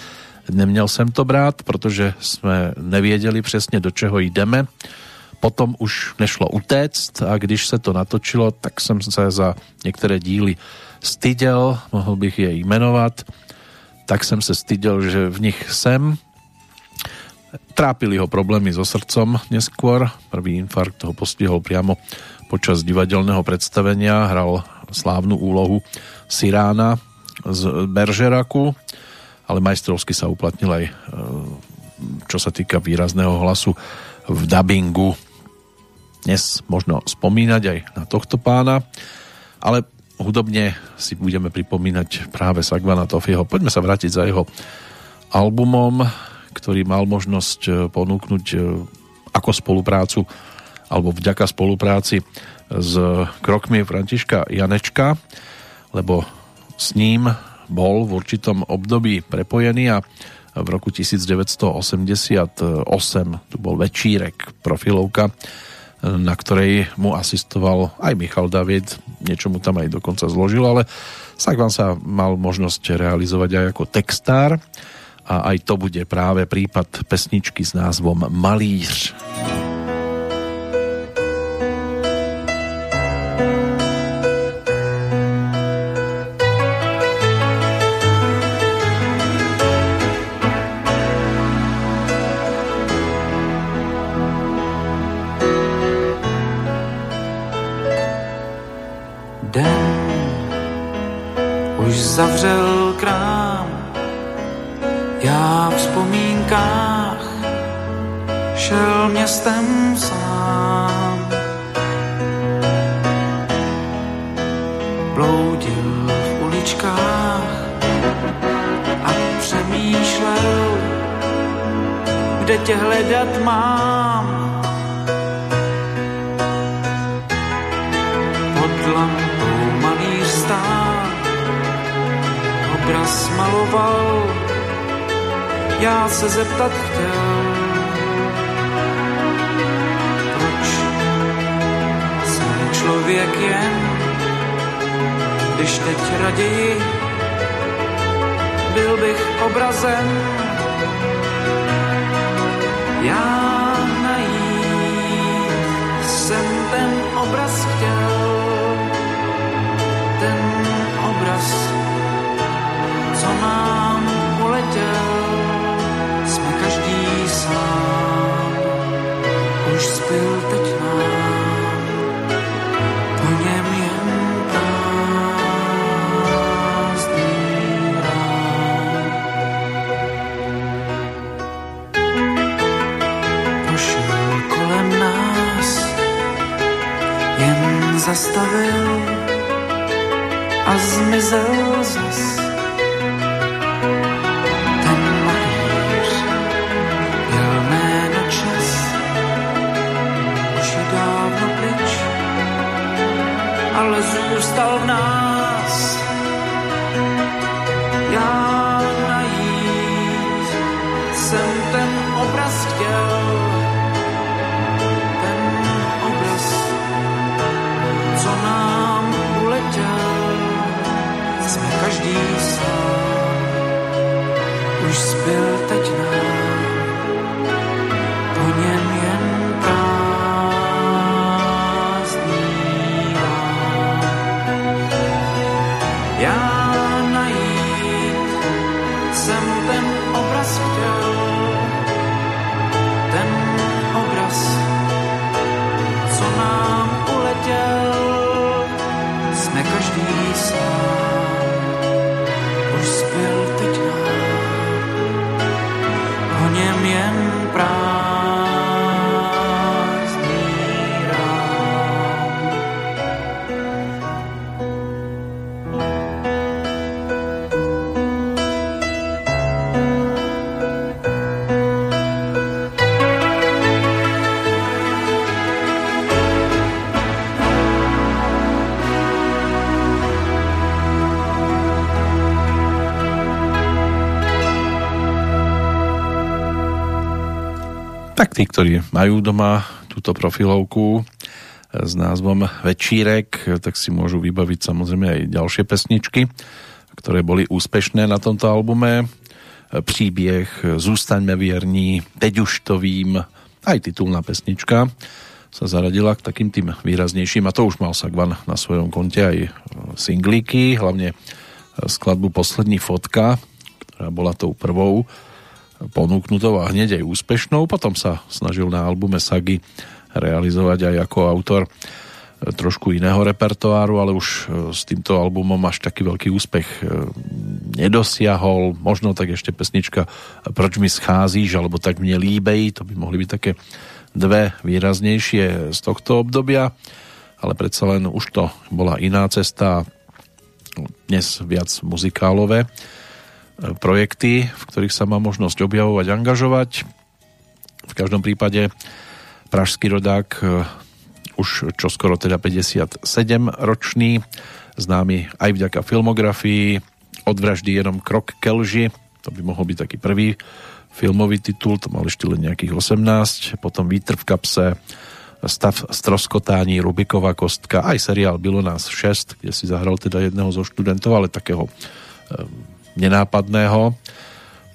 neměl jsem to brát, protože jsme nevěděli přesně do čeho jdeme. Potom už nešlo utéct a když se to natočilo, tak jsem se za některé díly styděl, mohl bych je jmenovat, tak jsem se styděl, že v nich jsem. Trápili ho problémy so srdcom neskôr. Prvý infarkt ho postihol priamo počas divadelného predstavenia. Hral slávnu úlohu Sirána z Beržeraku, ale majstrovsky sa uplatnil aj e, čo sa týka výrazného hlasu v dabingu. Dnes možno spomínať aj na tohto pána, ale hudobne si budeme pripomínať práve Sagvana Tofiho. Poďme sa vrátiť za jeho albumom, ktorý mal možnosť e, ponúknuť e, ako spoluprácu alebo vďaka spolupráci s krokmi Františka Janečka, lebo s ním bol v určitom období prepojený a v roku 1988 tu bol večírek profilovka na ktorej mu asistoval aj Michal David, niečo mu tam aj dokonca zložil, ale Sagvan sa mal možnosť realizovať aj ako textár a aj to bude práve prípad pesničky s názvom Malíř. Malíř. Zavřel krám. Já v vzpomínkách šel městem sám. Bloudil v uličkách a přemýšlel, kde tě hledat mám. Obraz maloval, já se zeptat chtěl, proč jsem člověk jen, když teď raději byl bych obrazem. Já zastavil a zmizel zas majú doma túto profilovku s názvom Večírek, tak si môžu vybaviť samozrejme aj ďalšie pesničky, ktoré boli úspešné na tomto albume. Příběh, Zústaňme vierní, Teď už to vím, aj titulná pesnička sa zaradila k takým tým výraznejším a to už mal Sagvan na svojom konte aj singlíky, hlavne skladbu Poslední fotka, ktorá bola tou prvou ponúknutou a hneď aj úspešnou. Potom sa snažil na albume Sagy realizovať aj ako autor trošku iného repertoáru, ale už s týmto albumom až taký veľký úspech nedosiahol. Možno tak ešte pesnička Proč mi scházíš, alebo tak mne líbej, to by mohli byť také dve výraznejšie z tohto obdobia, ale predsa len už to bola iná cesta, dnes viac muzikálové e, projekty, v ktorých sa má možnosť objavovať, angažovať. V každom prípade pražský rodák e, už čoskoro teda 57 ročný, známy aj vďaka filmografii, od vraždy jenom krok ke lži, to by mohol byť taký prvý filmový titul, to mal ešte len nejakých 18, potom Vítr v kapse, Stav stroskotání, Rubiková kostka, aj seriál Bylo nás 6, kde si zahral teda jedného zo študentov, ale takého nenápadného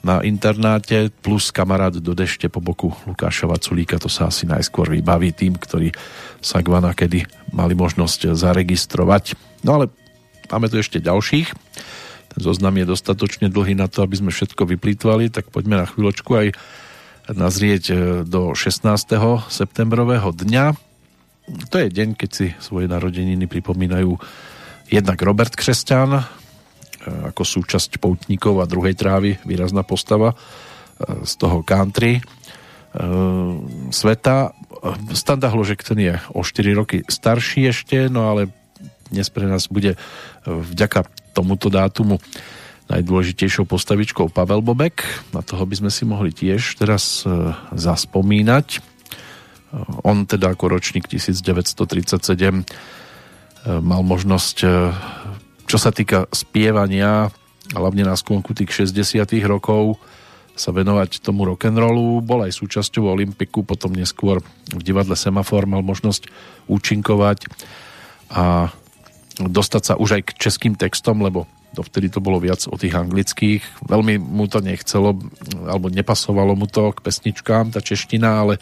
na internáte, plus kamarát do dešte po boku Lukáša Vaculíka, to sa asi najskôr vybaví tým, ktorí sa Gvana kedy mali možnosť zaregistrovať. No ale máme tu ešte ďalších zoznam je dostatočne dlhý na to, aby sme všetko vyplýtvali, tak poďme na chvíľočku aj nazrieť e, do 16. septembrového dňa. To je deň, keď si svoje narodeniny pripomínajú jednak Robert Křesťan, ako súčasť poutníkov a druhej trávy, výrazná postava e, z toho country sveta. Standa Hložek ten je o 4 roky starší ešte, no ale dnes pre nás bude vďaka tomuto dátumu najdôležitejšou postavičkou Pavel Bobek. Na toho by sme si mohli tiež teraz e, zaspomínať. E, on teda ako ročník 1937 e, mal možnosť, čo sa týka spievania, hlavne na sklonku tých 60 rokov, sa venovať tomu rock'n'rollu. Bol aj súčasťou Olympiku, potom neskôr v divadle Semafor mal možnosť účinkovať a dostať sa už aj k českým textom, lebo dovtedy to bolo viac o tých anglických. Veľmi mu to nechcelo, alebo nepasovalo mu to k pesničkám, tá čeština, ale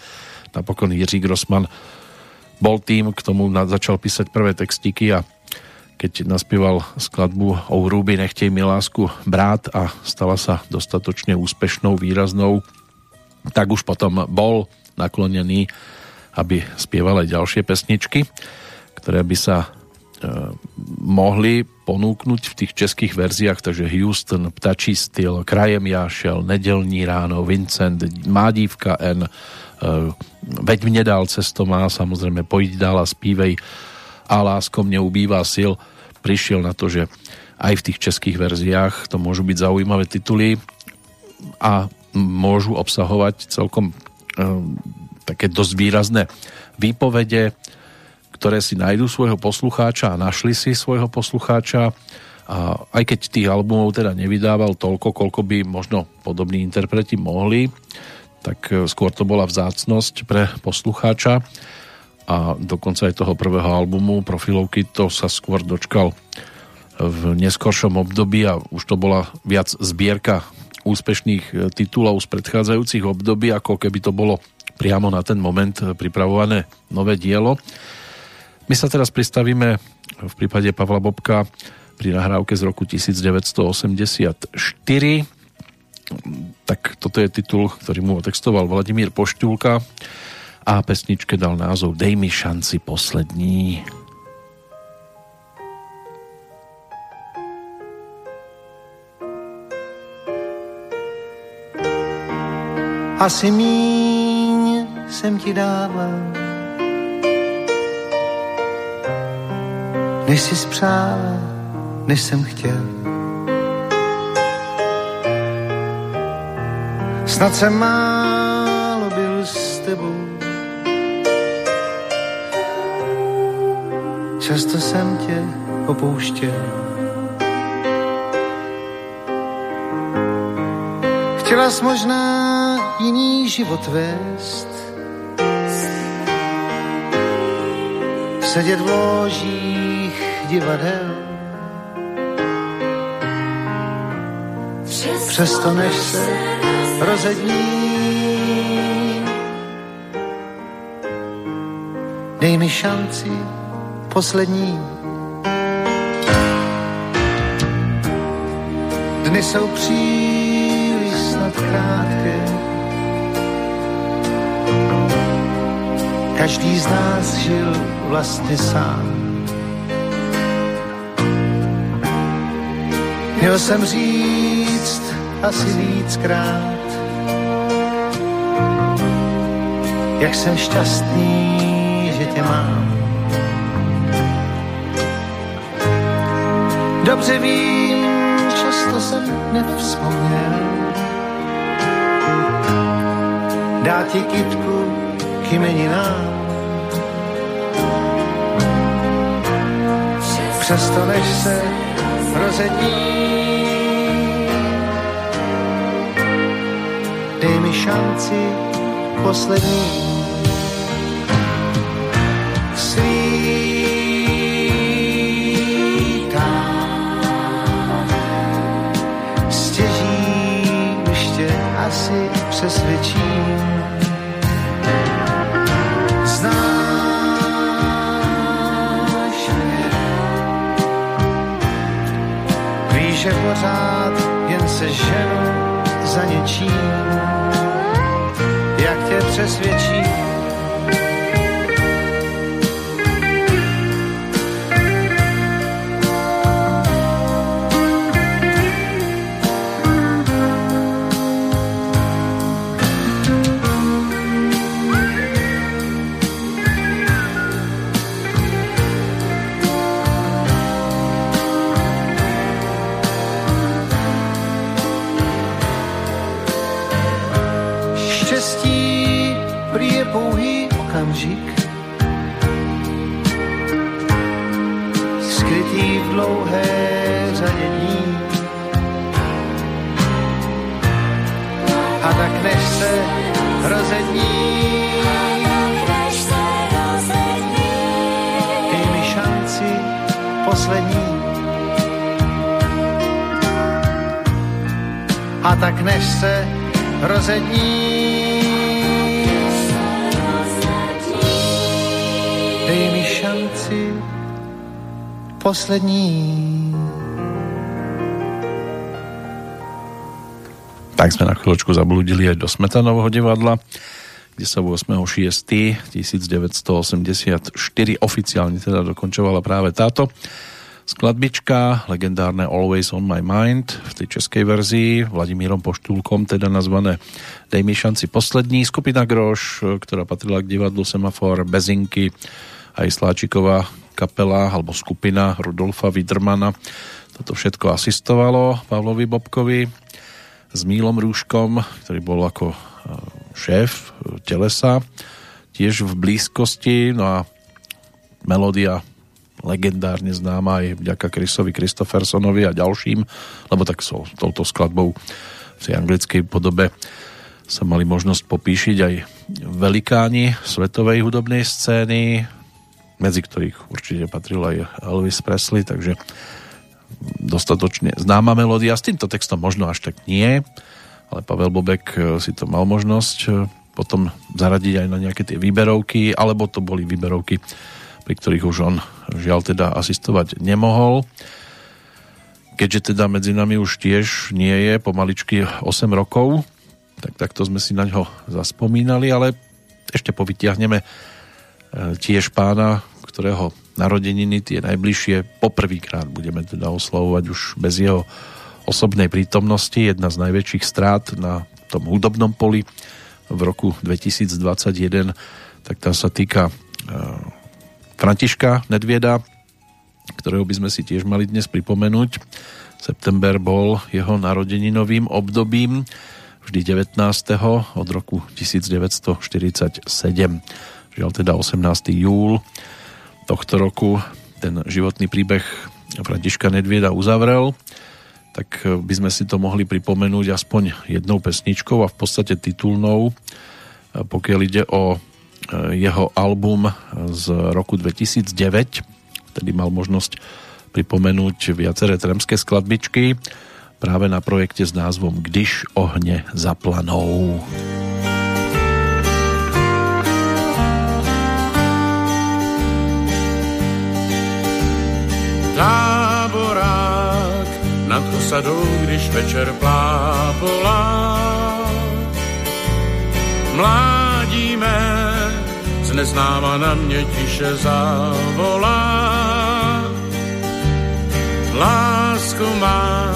napokon Jiří Grossman bol tým, k tomu začal písať prvé textíky a keď naspieval skladbu o Rúby Nechtej mi lásku brát a stala sa dostatočne úspešnou, výraznou, tak už potom bol naklonený, aby spieval aj ďalšie pesničky, ktoré by sa E, mohli ponúknuť v tých českých verziách, takže Houston, Ptačí styl, Krajem Jášel, Nedelní ráno, Vincent, Mádívka N, e, Veď mne dál cesto má, samozrejme Pojď dál a spívej a láskom neubývá sil. Prišiel na to, že aj v tých českých verziách to môžu byť zaujímavé tituly a môžu obsahovať celkom e, také dosť výrazné výpovede, ktoré si nájdú svojho poslucháča a našli si svojho poslucháča a aj keď tých albumov teda nevydával toľko, koľko by možno podobní interpreti mohli, tak e, skôr to bola vzácnosť pre poslucháča a dokonca aj toho prvého albumu profilovky to sa skôr dočkal v neskoršom období a už to bola viac zbierka úspešných e, titulov z predchádzajúcich období, ako keby to bolo priamo na ten moment e, pripravované nové dielo. My sa teraz pristavíme v prípade Pavla Bobka pri nahrávke z roku 1984. Tak toto je titul, ktorý mu otextoval Vladimír Poštulka a pesničke dal názov Dej mi šanci poslední. Asi míň jsem ti dával než si spřála, než jsem chtěl. Snad jsem málo byl s tebou, Často jsem tě opouštěl. Chtěla jsi možná jiný život vést. Sedět v ložích divadel. Přesto než se rozední Dej mi šanci poslední. Dny jsou příliš snad krátké, každý z nás žil vlastně sám. Měl jsem říct asi víckrát, jak jsem šťastný, že tě mám. Dobře vím, často jsem nevzpomněl. Dá ti kytku k jmeninám. Přesto než se rozední, dej mi šanci poslední. Svítá, asi přesvědčím. Znáš mě, víš, že pořád jen se ženu za něčím, jak tě přesvědčím. Poslední. Tak sme na chvíľočku zablúdili aj do Smetanovho divadla, kde sa 8.6.1984 oficiálne teda dokončovala práve táto skladbička, legendárne Always on my mind v tej českej verzii, Vladimírom Poštulkom, teda nazvané Dej mi šanci poslední, skupina Groš, ktorá patrila k divadlu Semafor, Bezinky, aj Sláčiková kapela alebo skupina Rudolfa Widermana. Toto všetko asistovalo Pavlovi Bobkovi s Mílom Rúškom, ktorý bol ako e, šéf e, telesa, tiež v blízkosti, no a melódia legendárne známa aj vďaka Chrisovi Christophersonovi a ďalším, lebo tak so touto skladbou v tej anglickej podobe sa mali možnosť popíšiť aj velikáni svetovej hudobnej scény, medzi ktorých určite patril aj Elvis Presley, takže dostatočne známa melódia. S týmto textom možno až tak nie, ale Pavel Bobek e, si to mal možnosť e, potom zaradiť aj na nejaké tie výberovky, alebo to boli výberovky, pri ktorých už on žiaľ teda asistovať nemohol. Keďže teda medzi nami už tiež nie je pomaličky 8 rokov, tak takto sme si na ňo zaspomínali, ale ešte povytiahneme tiež pána, ktorého narodeniny tie najbližšie poprvýkrát budeme teda oslavovať už bez jeho osobnej prítomnosti. Jedna z najväčších strát na tom hudobnom poli v roku 2021, tak tá sa týka e, Františka Nedvieda, ktorého by sme si tiež mali dnes pripomenúť. September bol jeho narodeninovým obdobím, vždy 19. od roku 1947. Žiaľ teda 18. júl tohto roku ten životný príbeh Františka Nedvieda uzavrel, tak by sme si to mohli pripomenúť aspoň jednou pesničkou a v podstate titulnou, pokiaľ ide o jeho album z roku 2009, vtedy mal možnosť pripomenúť viaceré tremské skladbičky práve na projekte s názvom Když ohne zaplanou. Táborák nad osadou, když večer plápolá. Mládí mé z neznáma na mě tiše zavolá. Lásko má,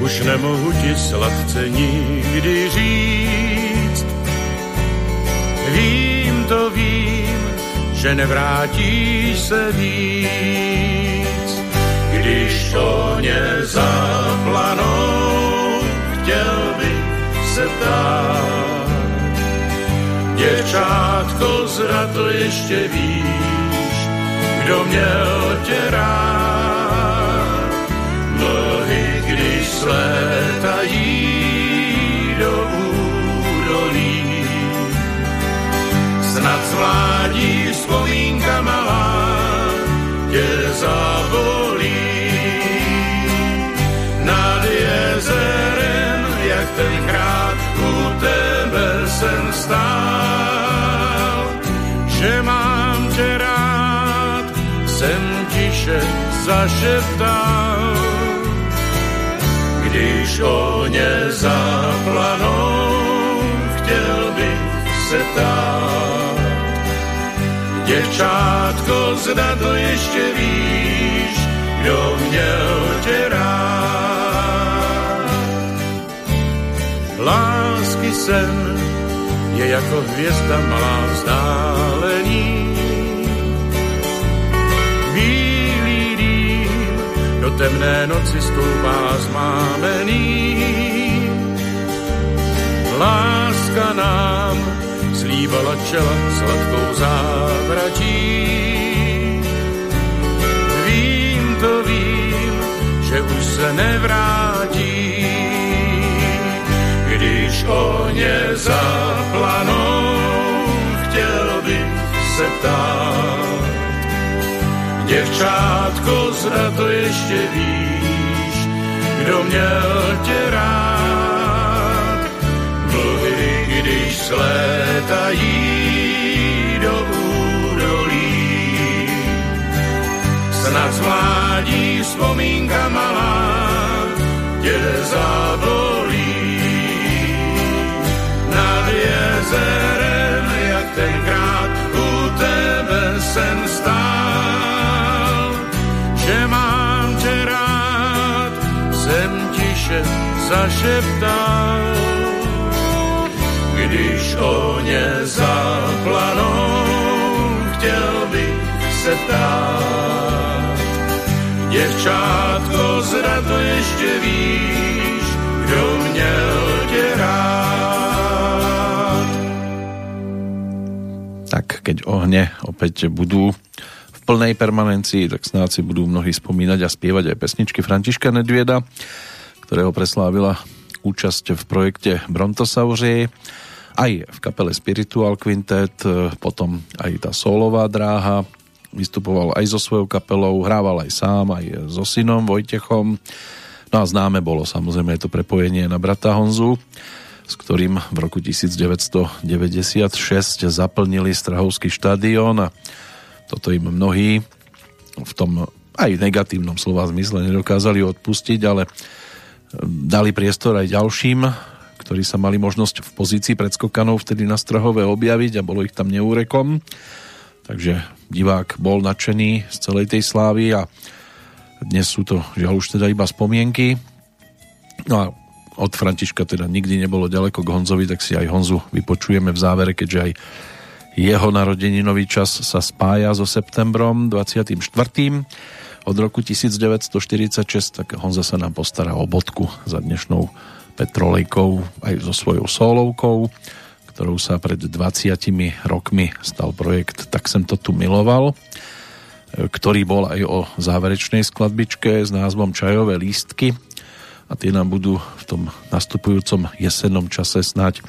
už nemohu ti sladce nikdy říct. Vím to vím, že nevrátíš se víc. Když to mě zaplanou, chtěl bych se ptát. Děvčátko, zra to ještě víš, kdo měl tě rád. Mlhy, když slétají do údolí, snad zvládí stál, že mám tě rád, jsem tiše zašeptal. Když o ně zaplanou, chtěl bych se tát. Děvčátko, zda to ještě víš, kdo měl tě rád. Lásky sen je jako hvězda malá vzdálení. Bílý dým do temné noci stoupá zmámený. Láska nám slíbala čela sladkou závratí. Vím to vím, že už se nevrátí, když o ně zaplanou, chtěl bych se ptát. Děvčátko, zda to ještě víš, kdo měl tě rád. Mlhy, když slétají do údolí, snad zvládí vzpomínka malá, tě zabolí. Tiše zašeptal. Když o ně zaplanou, chtěl bych se ptát. Děvčátko, zda to ještě víš, kdo měl tě rád. Tak keď ohne opäť budú plnej permanencii, tak snáď si budú mnohí spomínať a spievať aj pesničky Františka Nedvieda, ktorého preslávila účasť v projekte Brontosaurie, aj v kapele Spiritual Quintet, potom aj tá solová dráha, vystupoval aj so svojou kapelou, hrával aj sám, aj so synom Vojtechom. No a známe bolo samozrejme to prepojenie na brata Honzu, s ktorým v roku 1996 zaplnili Strahovský štadión a toto im mnohí v tom aj negatívnom slova zmysle nedokázali odpustiť, ale dali priestor aj ďalším, ktorí sa mali možnosť v pozícii predskokanov vtedy na Strahove objaviť a bolo ich tam neúrekom. Takže divák bol nadšený z celej tej slávy a dnes sú to žiaľ už teda iba spomienky. No a od Františka teda nikdy nebolo ďaleko k Honzovi, tak si aj Honzu vypočujeme v závere, keďže aj jeho narodeninový čas sa spája so septembrom 24. Od roku 1946 tak Honza sa nám postará o bodku za dnešnou Petrolejkou aj so svojou solovkou, ktorou sa pred 20 rokmi stal projekt Tak som to tu miloval, ktorý bol aj o záverečnej skladbičke s názvom Čajové lístky. A tie nám budú v tom nastupujúcom jesennom čase snať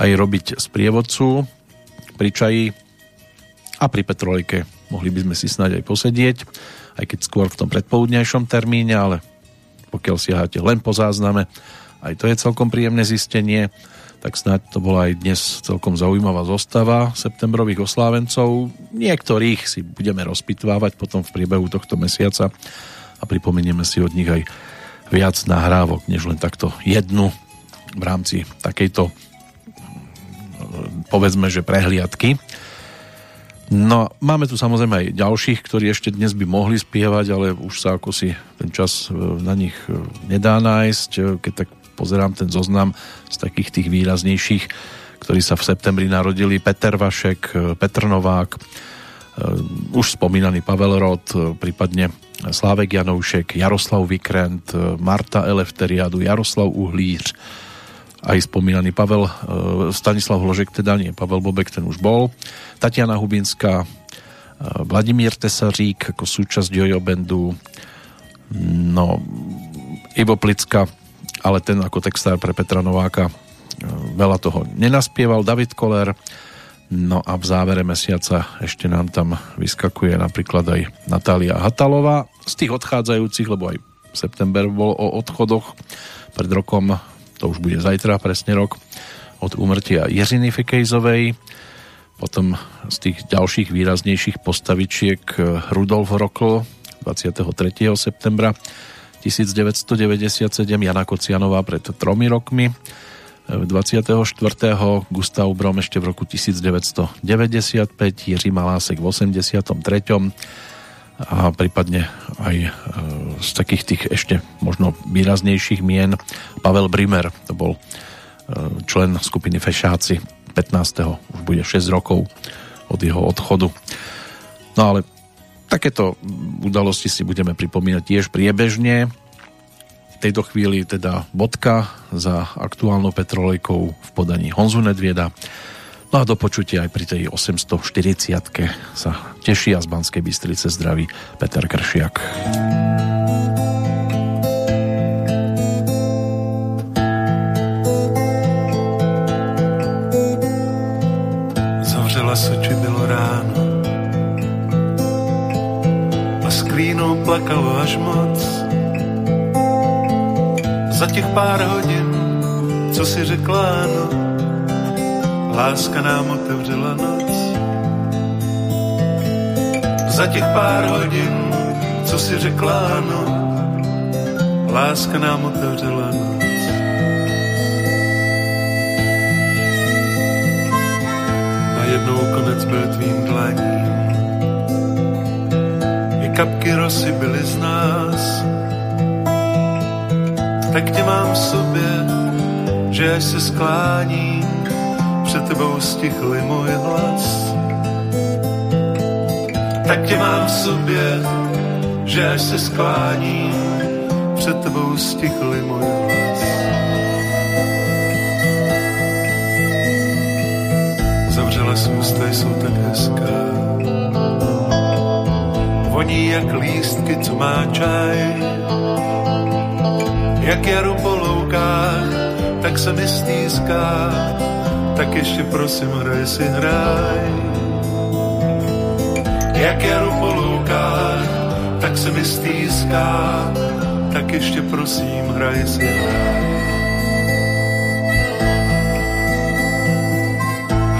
aj robiť sprievodcu pri čaji. A pri Petrolejke mohli by sme si snáď aj posedieť, aj keď skôr v tom predpoludnejšom termíne, ale pokiaľ siahate len po zázname, aj to je celkom príjemné zistenie, tak snáď to bola aj dnes celkom zaujímavá zostava septembrových oslávencov. Niektorých si budeme rozpitvávať potom v priebehu tohto mesiaca a pripomenieme si od nich aj viac nahrávok, než len takto jednu v rámci takejto povedzme, že prehliadky. No, máme tu samozrejme aj ďalších, ktorí ešte dnes by mohli spievať, ale už sa ako si ten čas e, na nich e, nedá nájsť. E, keď tak pozerám ten zoznam z takých tých výraznejších, ktorí sa v septembri narodili, Peter Vašek, Petr Novák, už spomínaný Pavel Rod, prípadne Slávek Janoušek, Jaroslav Vikrent, Marta Elefteriadu, Jaroslav Uhlíř, aj spomínaný Pavel e, Stanislav Hložek, teda nie, Pavel Bobek, ten už bol, Tatiana Hubinská, e, Vladimír Tesařík ako súčasť Jojo Bandu, no, Ivo Plicka, ale ten ako textár pre Petra Nováka e, veľa toho nenaspieval, David Koller, no a v závere mesiaca ešte nám tam vyskakuje napríklad aj Natália Hatalová. Z tých odchádzajúcich, lebo aj september bol o odchodoch, pred rokom to už bude zajtra, presne rok, od úmrtia Jeřiny Fikejzovej, potom z tých ďalších výraznejších postavičiek eh, Rudolf Rokl 23. septembra 1997, Jana Kocianová pred tromi rokmi, 24. Eh, Gustav Brom ešte v roku 1995, Jiří Malásek v 83 a prípadne aj e, z takých tých ešte možno výraznejších mien Pavel Brimer, to bol e, člen skupiny Fešáci 15. už bude 6 rokov od jeho odchodu. No ale takéto udalosti si budeme pripomínať tiež priebežne. V tejto chvíli teda bodka za aktuálnou petrolejkou v podaní Honzu Nedvieda No a do počutia aj pri tej 840 sa teší a z Banskej Bystrice zdraví Peter Kršiak. Zavřela se, či bylo ráno a s klínou plakalo až moc. Za těch pár hodin, co si řekla ano, láska nám otevřela noc. Za těch pár hodin, co si řekla ano, láska nám otevřela noc. A jednou konec byl tvým dlaním, i kapky rosy byly z nás, tak tě mám v sobě, že až se sklání, před tebou stichli můj hlas. Tak tě mám v sobě, že až se sklání, před tebou stichli můj hlas. Zavřela jsem ústa, jsou tak hezká. Voní jak lístky, co má čaj. Jak jaru po loukách, tak se mi stýská tak ještě prosím hraj si hraj. Jak jaru po loukách, tak se mi stýská, tak ještě prosím hraj si hraj.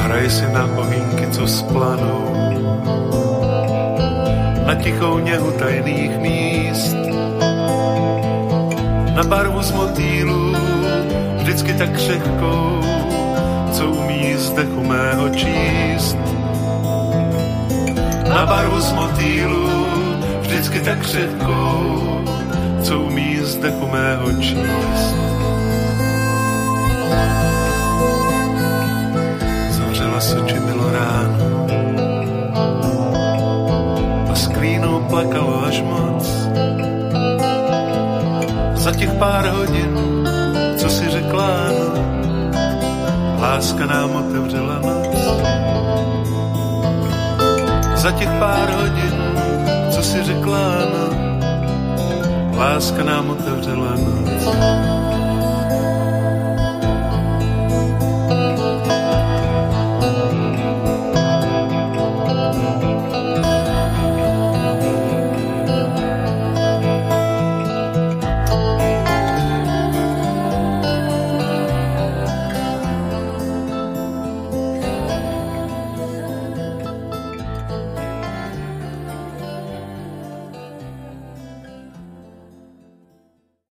Hraj si na ohýnky, co splanou, na tichou něhu tajných míst, na barvu z motýlů, vždycky tak křehkou, co umí z dechu mého číst. Na barvu z motýlu, vždycky tak křehkou, co umí z dechu mého číst. Zavřela se, či bylo ráno a s klínou plakalo až moc. Za těch pár hodin, co si řekla ano, láska nám otevřela noc. Za těch pár hodin, co si řekla, no, láska nám otevřela noc.